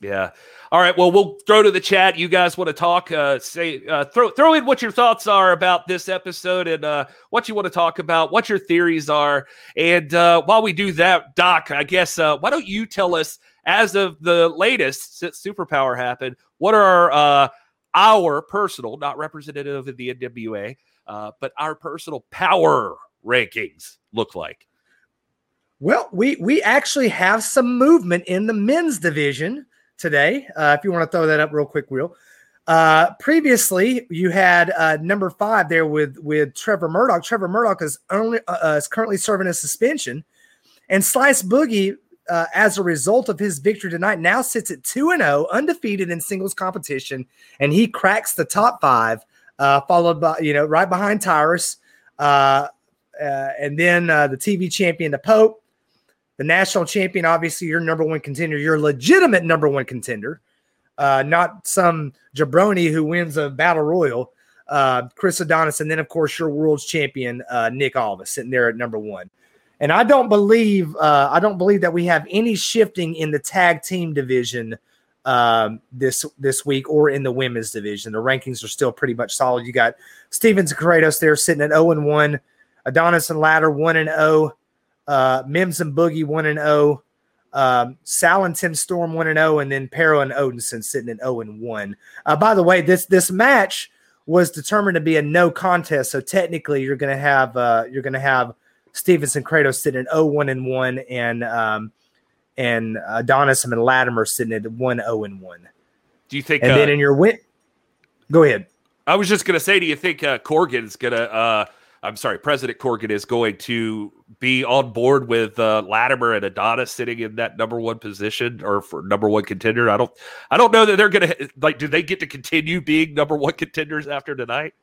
A: yeah. All right. Well, we'll throw to the chat. You guys want to talk? Uh, say, uh, throw throw in what your thoughts are about this episode and uh, what you want to talk about, what your theories are. And uh, while we do that, Doc, I guess uh, why don't you tell us as of the latest since Superpower happened, what are uh, our personal, not representative of the NWA, uh, but our personal power rankings look like?
B: Well, we we actually have some movement in the men's division today. Uh, if you want to throw that up real quick, Will. Uh, previously, you had uh, number five there with with Trevor Murdoch. Trevor Murdoch is only uh, uh is currently serving a suspension, and Slice Boogie, uh, as a result of his victory tonight, now sits at two and zero, oh, undefeated in singles competition, and he cracks the top five, uh, followed by you know right behind Tyrus, and then the TV champion, the Pope, the national champion. Obviously, your number one contender, your legitimate number one contender uh, not some jabroni who wins a battle royal. Uh, Chris Adonis, and then of course your world's champion uh, Nick Aldis sitting there at number one. And I don't believe uh, I don't believe that we have any shifting in the tag team division um, this this week or in the women's division. The rankings are still pretty much solid. You got Stevens and Kratos there sitting at 0 and 1, Adonis and Ladder 1 and 0, uh, Mims and Boogie 1 and 0, um, Sal and Tim Storm one and zero, oh, and then Parrow and Odinson sitting at zero oh and one. Uh, by the way, this this match was determined to be a no contest, so technically you're going to have uh, you're going to have Stevens and Kratos sitting at 0 1 and one, and um, and Adonis and Latimer sitting at one zero and one.
A: Do you think?
B: And uh, then in your win, go ahead.
A: I was just going to say, do you think uh, Corgan's going to? Uh, I'm sorry, President Corgan is going to be on board with uh, Latimer and Adonis sitting in that number one position or for number one contender. I don't, I don't know that they're going to like. Do they get to continue being number one contenders after tonight?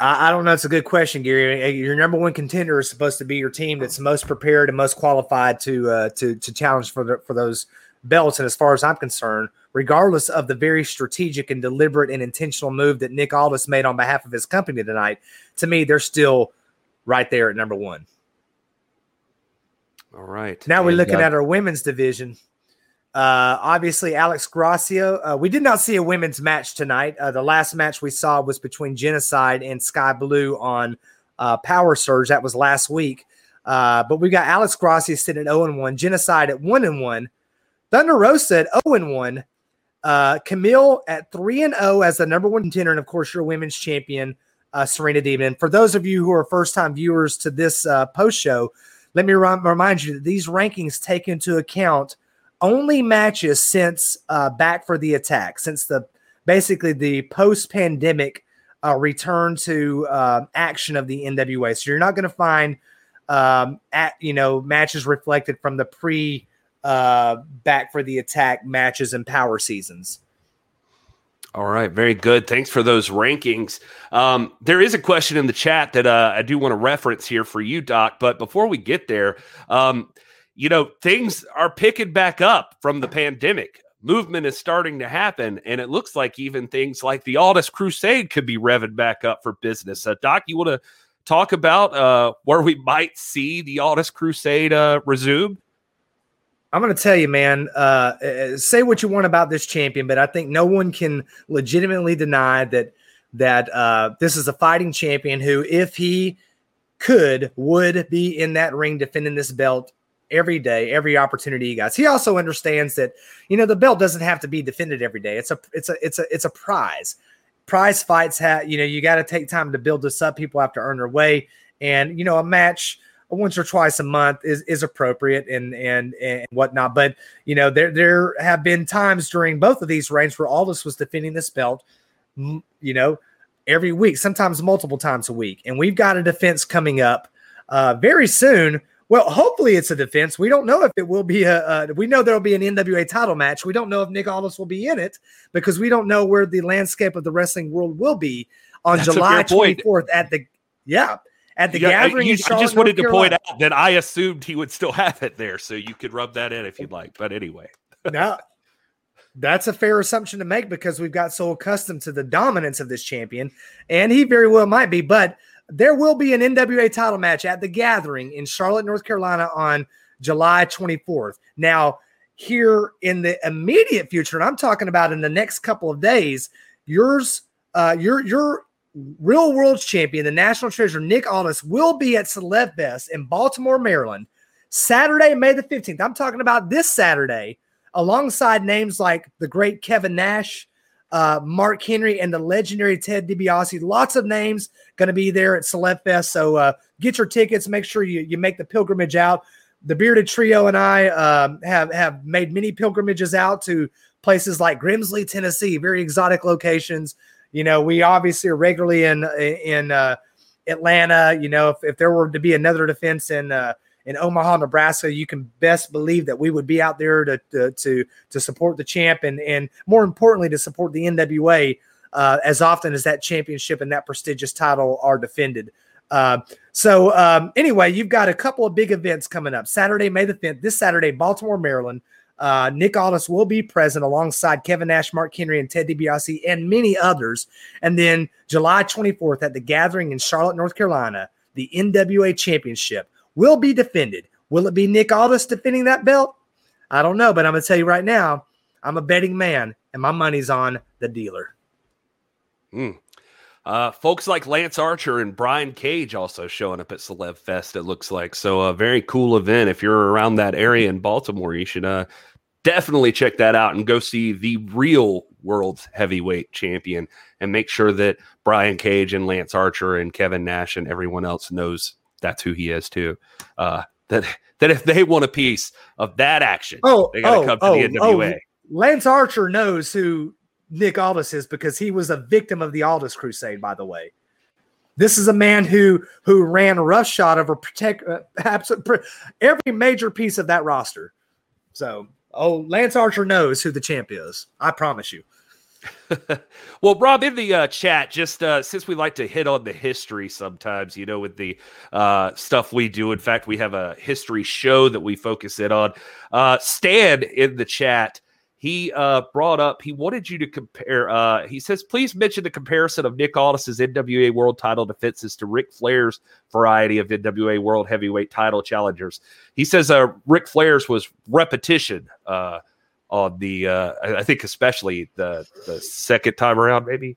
B: I, I don't know. It's a good question, Gary. Your number one contender is supposed to be your team that's most prepared and most qualified to uh, to to challenge for the, for those belts. And as far as I'm concerned, regardless of the very strategic and deliberate and intentional move that Nick Aldis made on behalf of his company tonight, to me, they're still right there at number one.
A: All right.
B: Now we're and, looking uh, at our women's division. Uh, obviously, Alex Gracio. Uh, we did not see a women's match tonight. Uh, the last match we saw was between Genocide and Sky Blue on uh, Power Surge. That was last week. Uh, but we got Alex Gracio sitting at 0 1, Genocide at 1 and 1, Thunder Rosa at 0 1, uh, Kamille at 3 and 0 as the number one contender, and of course, your women's champion, uh, Serena Deeb. For those of you who are first time viewers to this uh, post show, let me remind you that these rankings take into account only matches since uh, Back for the Attack, since the basically the post pandemic uh, return to uh, action of the NWA. So you're not going to find um, at you know matches reflected from the pre uh, back for the attack matches and power seasons.
A: All right, very good. Thanks for those rankings. Um, there is a question in the chat that uh, I do want to reference here for you, Doc. But before we get there, um, you know, things are picking back up from the pandemic. Movement is starting to happen, and it looks like even things like the Aldis Crusade could be revving back up for business. Uh, Doc, you want to talk about uh, where we might see the Aldis Crusade uh, resume?
B: I'm going to tell you, man. Uh, uh, say what you want about this champion, but I think no one can legitimately deny that that uh, this is a fighting champion who, if he could, would be in that ring defending this belt every day, every opportunity he gets. He also understands that you know the belt doesn't have to be defended every day. It's a it's a it's a it's a prize. Prize fights have you know you got to take time to build this up. People have to earn their way, and you know a match once or twice a month is is appropriate and and and whatnot. But you know, there there have been times during both of these reigns where Aldis was defending this belt, you know, every week, sometimes multiple times a week, and we've got a defense coming up uh, very soon. Well, hopefully it's a defense. We don't know if it will be a. Uh, we know there will be an NWA title match. We don't know if Nick Aldis will be in it because we don't know where the landscape of the wrestling world will be on That's July 24th at the. Yeah, at the yeah, gathering. You,
A: I just wanted to point out that I assumed he would still have it there, so you could rub that in if you'd like. But anyway,
B: no, that's a fair assumption to make because we've got so accustomed to the dominance of this champion, and he very well might be. But there will be an NWA title match at the gathering in Charlotte, North Carolina on July 24th. Now, here in the immediate future, and I'm talking about in the next couple of days, yours, uh, your your real world champion, the national treasure, Nick Aldis, will be at Celeb Fest in Baltimore, Maryland, Saturday, May the 15th. I'm talking about this Saturday, alongside names like the great Kevin Nash, uh, Mark Henry, and the legendary Ted DiBiase. Lots of names going to be there at Celeb Fest. So uh, get your tickets. Make sure you, you make the pilgrimage out. The Bearded Trio and I um, have, have made many pilgrimages out to places like Grimsley, Tennessee, very exotic locations. You know, we obviously are regularly in in uh, Atlanta. You know, if, if there were to be another defense in uh, in Omaha, Nebraska, you can best believe that we would be out there to to to, to support the champ and and more importantly to support the NWA uh, as often as that championship and that prestigious title are defended. Uh, so um, anyway, you've got a couple of big events coming up. Saturday, May the 5th, this Saturday, Baltimore, Maryland. Uh, Nick Aldis will be present alongside Kevin Nash, Mark Henry, and Ted DiBiase, and many others. And then July 24th at the Gathering in Charlotte, North Carolina, the NWA Championship will be defended. Will it be Nick Aldis defending that belt? I don't know, but I'm going to tell you right now, I'm a betting man, and my money's on the dealer.
A: Mm. Uh, folks like Lance Archer and Brian Cage also showing up at Celeb Fest. It looks like so a very cool event. If you're around that area in Baltimore, you should uh, definitely check that out and go see the real world's heavyweight champion and make sure that Brian Cage and Lance Archer and Kevin Nash and everyone else knows that's who he is too. Uh, that that if they want a piece of that action,
B: oh,
A: they got to
B: oh,
A: come to
B: oh,
A: the NWA.
B: Oh, Lance Archer knows who Nick Aldis is because he was a victim of the Aldis Crusade. By the way, this is a man who who ran roughshod over protect uh, every major piece of that roster. So, oh, Lance Archer knows who the champ is. I promise you.
A: well, Rob, in the uh, chat, just uh, since we like to hit on the history sometimes, you know, with the uh, stuff we do. In fact, we have a history show that we focus in on. Uh, Stan in the chat, he uh, brought up, he wanted you to compare. Uh, he says, please mention the comparison of Nick Aldis's NWA World Title defenses to Ric Flair's variety of NWA World Heavyweight Title challengers. He says, uh, Ric Flair's was repetition. Uh, on the uh, I think especially the the second time around, maybe,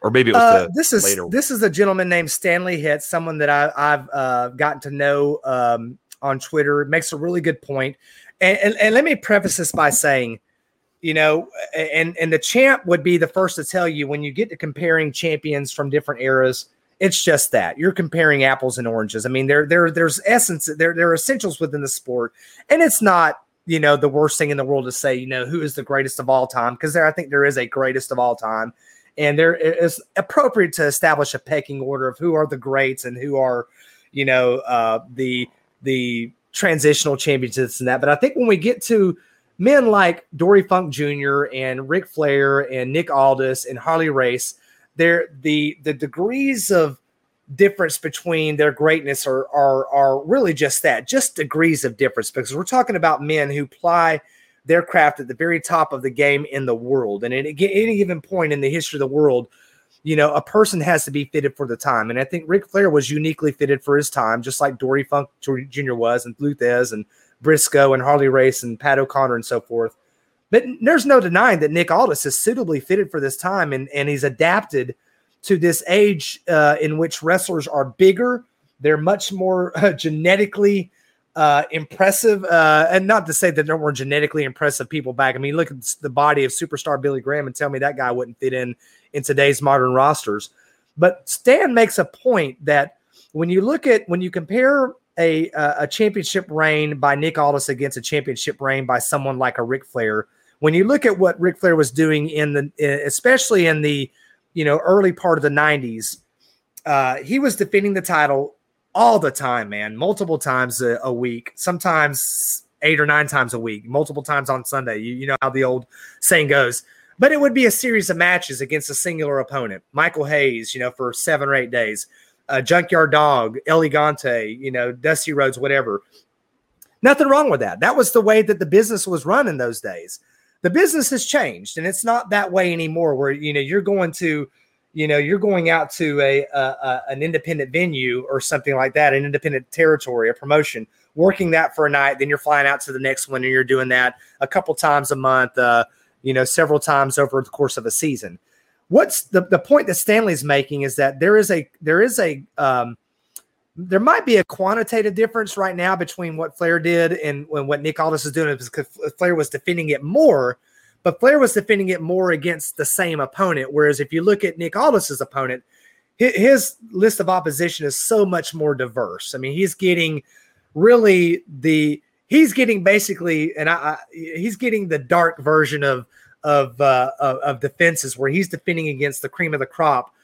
A: or maybe it was uh,
B: this is
A: later.
B: this is a gentleman named Stanley Hitt, someone that I, have uh, gotten to know um, on Twitter. It makes a really good point, and, and and let me preface this by saying, you know, and and the champ would be the first to tell you when you get to comparing champions from different eras. It's just that you're comparing apples and oranges. I mean, there, there, there's essence, there, there are essentials within the sport, and it's not you know, the worst thing in the world to say, you know, who is the greatest of all time? Because there, I think there is a greatest of all time. And there is appropriate to establish a pecking order of who are the greats and who are, you know, uh, the the transitional championships and that. But I think when we get to men like Dory Funk Jr. and Ric Flair and Nick Aldis and Harley Race, there the the degrees of difference between their greatness are, are are really just that, just degrees of difference. Because we're talking about men who ply their craft at the very top of the game in the world, and at any given point in the history of the world, you know, a person has to be fitted for the time. And I think Ric Flair was uniquely fitted for his time, just like Dory Funk Jr. was, and Lou Thesz, and Briscoe, and Harley Race, and Pat O'Connor, and so forth. But there's no denying that Nick Aldis is suitably fitted for this time, and and he's adapted to this age uh, in which wrestlers are bigger, they're much more uh, genetically uh, impressive. Uh, and not to say that there weren't genetically impressive people back. I mean, look at the body of superstar Billy Graham and tell me that guy wouldn't fit in in today's modern rosters. But Stan makes a point that when you look at when you compare a a championship reign by Nick Aldis against a championship reign by someone like a Ric Flair, when you look at what Ric Flair was doing in the especially in the you know, early part of the 90s, uh, he was defending the title all the time, man, multiple times a, a, week, sometimes eight or nine times a week, multiple times on Sunday. You, you know how the old saying goes. But it would be a series of matches against a singular opponent. Michael Hayes, you know, for seven or eight days. Uh, Junkyard Dog, El Gigante, you know, Dusty Rhodes, whatever. Nothing wrong with that. That was the way that the business was run in those days the business has changed and it's not that way anymore where you know you're going to you know you're going out to a, a, a, an independent venue or something like that an independent territory a promotion working that for a night then you're flying out to the next one and you're doing that a couple times a month uh, you know several times over the course of a season what's the, the point that stanley's making is that there is a there is a um, there might be a quantitative difference right now between what Flair did and when what Nick Aldis is doing because Flair was defending it more, but Flair was defending it more against the same opponent. Whereas if you look at Nick Aldis's opponent, his list of opposition is so much more diverse. I mean, he's getting really the he's getting basically, and I, I he's getting the dark version of of, uh, of of defenses where he's defending against the cream of the crop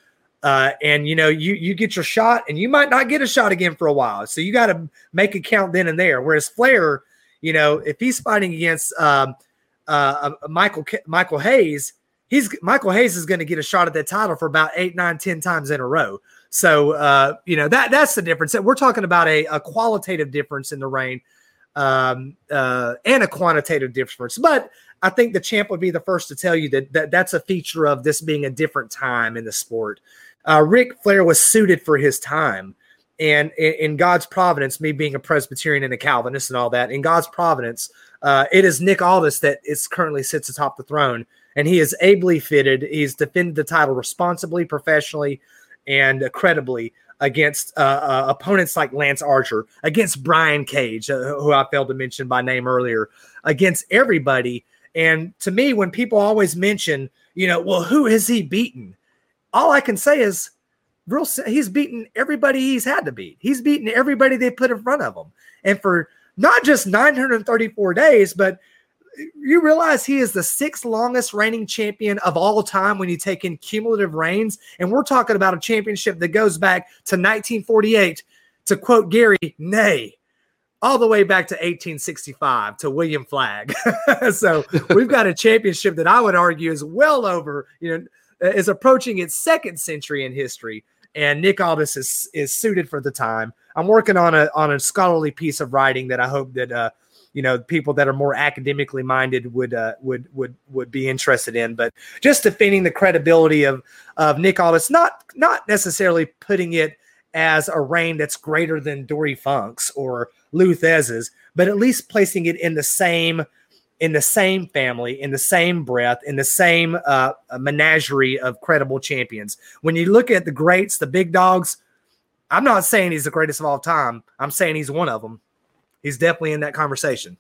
B: uh, and you know, you you get your shot, and you might not get a shot again for a while. So you got to make a count then and there. Whereas Flair, you know, if he's fighting against um, uh, uh Michael Michael Hayes, he's Michael Hayes is going to get a shot at that title for about eight, nine, ten times in a row. So uh, you know that that's the difference. We're talking about a, a qualitative difference in the reign um, uh, and a quantitative difference. But I think the champ would be the first to tell you that, that that's a feature of this being a different time in the sport uh, Ric Flair was suited for his time. And in, in, God's providence, me being a Presbyterian and a Calvinist and all that, in God's providence, uh, it is Nick Aldis that is currently sits atop the throne, and he is ably fitted. He's defended the title responsibly, professionally, and credibly against uh, uh, opponents like Lance Archer, against Brian Cage, uh, who I failed to mention by name earlier, against everybody. And to me, when people always mention, you know, well, who has he beaten? all I can say is real he's beaten everybody he's had to beat. He's beaten everybody they put in front of him. And for not just 934 days, but you realize he is the sixth longest reigning champion of all time when you take in cumulative reigns. And we're talking about a championship that goes back to 1948, to quote Gary, nay, all the way back to 1865 to William Flagg. so we've got a championship that I would argue is well over, you know, is approaching its second century in history, and Nick Aldis is is suited for the time. I'm working on a on a scholarly piece of writing that I hope that uh, you know people that are more academically minded would uh, would would would be interested in. But just defending the credibility of of Nick Aldis, not not necessarily putting it as a reign that's greater than Dory Funk's or Lou Thesz's, but at least placing it in the same in the same family, in the same breath, in the same uh, menagerie of credible champions. When you look at the greats, the big dogs, I'm not saying he's the greatest of all time. I'm saying he's one of them. He's definitely in that conversation.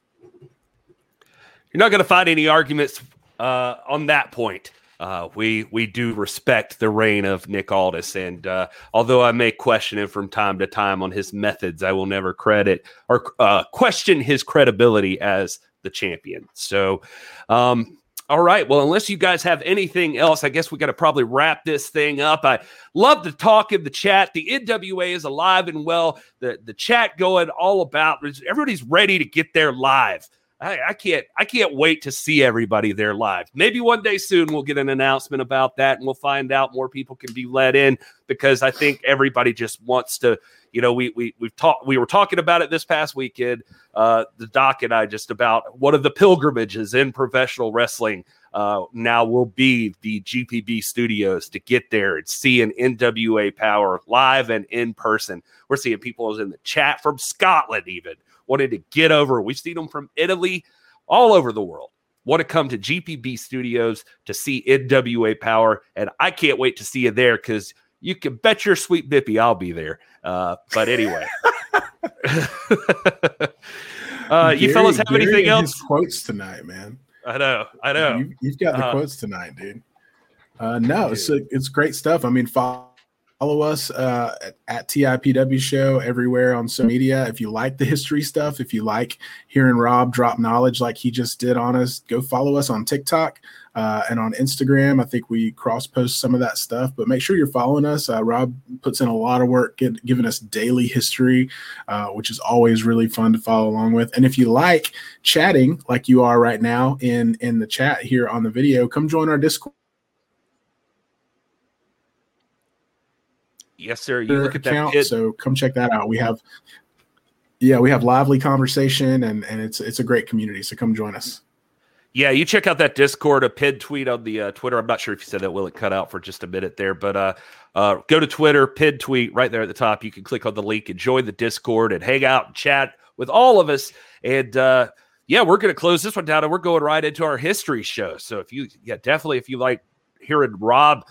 A: You're not going to find any arguments uh, on that point. Uh, we we do respect the reign of Nick Aldis, and uh, although I may question him from time to time on his methods, I will never credit or uh, question his credibility as the champion. So, um, all right. Well, unless you guys have anything else, I guess we got to probably wrap this thing up. I love to talk in the chat. The NWA is alive and well. The the chat going all about. Everybody's ready to get there live. I, I, can't I can't wait to see everybody there live. Maybe one day soon we'll get an announcement about that and we'll find out more people can be let in because I think everybody just wants to you know, we we we've talked we were talking about it this past weekend. Uh, the doc and I just about one of the pilgrimages in professional wrestling uh, now will be the GPB studios to get there and see an NWA Power live and in person. We're seeing people in the chat from Scotland even wanting to get over. We've seen them from Italy, all over the world. Want to come to GPB studios to see NWA Power, and I can't wait to see you there because you can bet your sweet bippy I'll be there. Uh, but anyway, uh, you fellas have
C: Gary
A: anything else?
C: quotes tonight, man.
A: I know, I know.
C: You, have got the uh, quotes tonight, dude. Uh, no, it's it's great stuff. I mean, follow follow us uh, at TIPW Show everywhere on social media. If you like the history stuff, if you like hearing Rob drop knowledge like he just did on us, go follow us on TikTok uh, and on Instagram. I think we cross post some of that stuff, but make sure you're following us. Uh, Rob puts in a lot of work get, giving us daily history, uh, which is always really fun to follow along with. And if you like chatting like you are right now in in the chat here on the video, come join our Discord
A: Yes, sir. You look at account,
C: that. So come check that out. We have, yeah, we have lively conversation, and and it's it's a great community. So come join us.
A: Yeah, you check out that Discord, a pid tweet on the uh, Twitter. I'm not sure if you said that. Will it cut out for just a minute there? But uh, uh, go to Twitter, pid tweet right there at the top. You can click on the link and join the Discord and hang out and chat with all of us. And uh, yeah, we're going to close this one down and we're going right into our history show. So if you, yeah, definitely if you like hearing Rob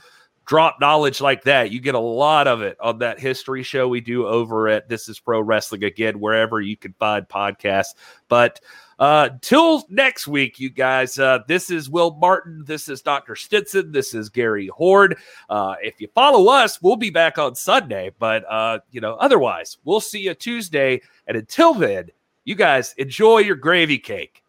A: drop knowledge like that. You get a lot of it on that history show we do over at This Is Pro Wrestling again, wherever you can find podcasts. But uh, till next week, you guys, uh, this is Will Martin. This is Dr. Stinson. This is Gary Horde. Uh, if you follow us, we'll be back on Sunday. But, uh, you know, otherwise, we'll see you Tuesday. And until then, you guys enjoy your gravy cake.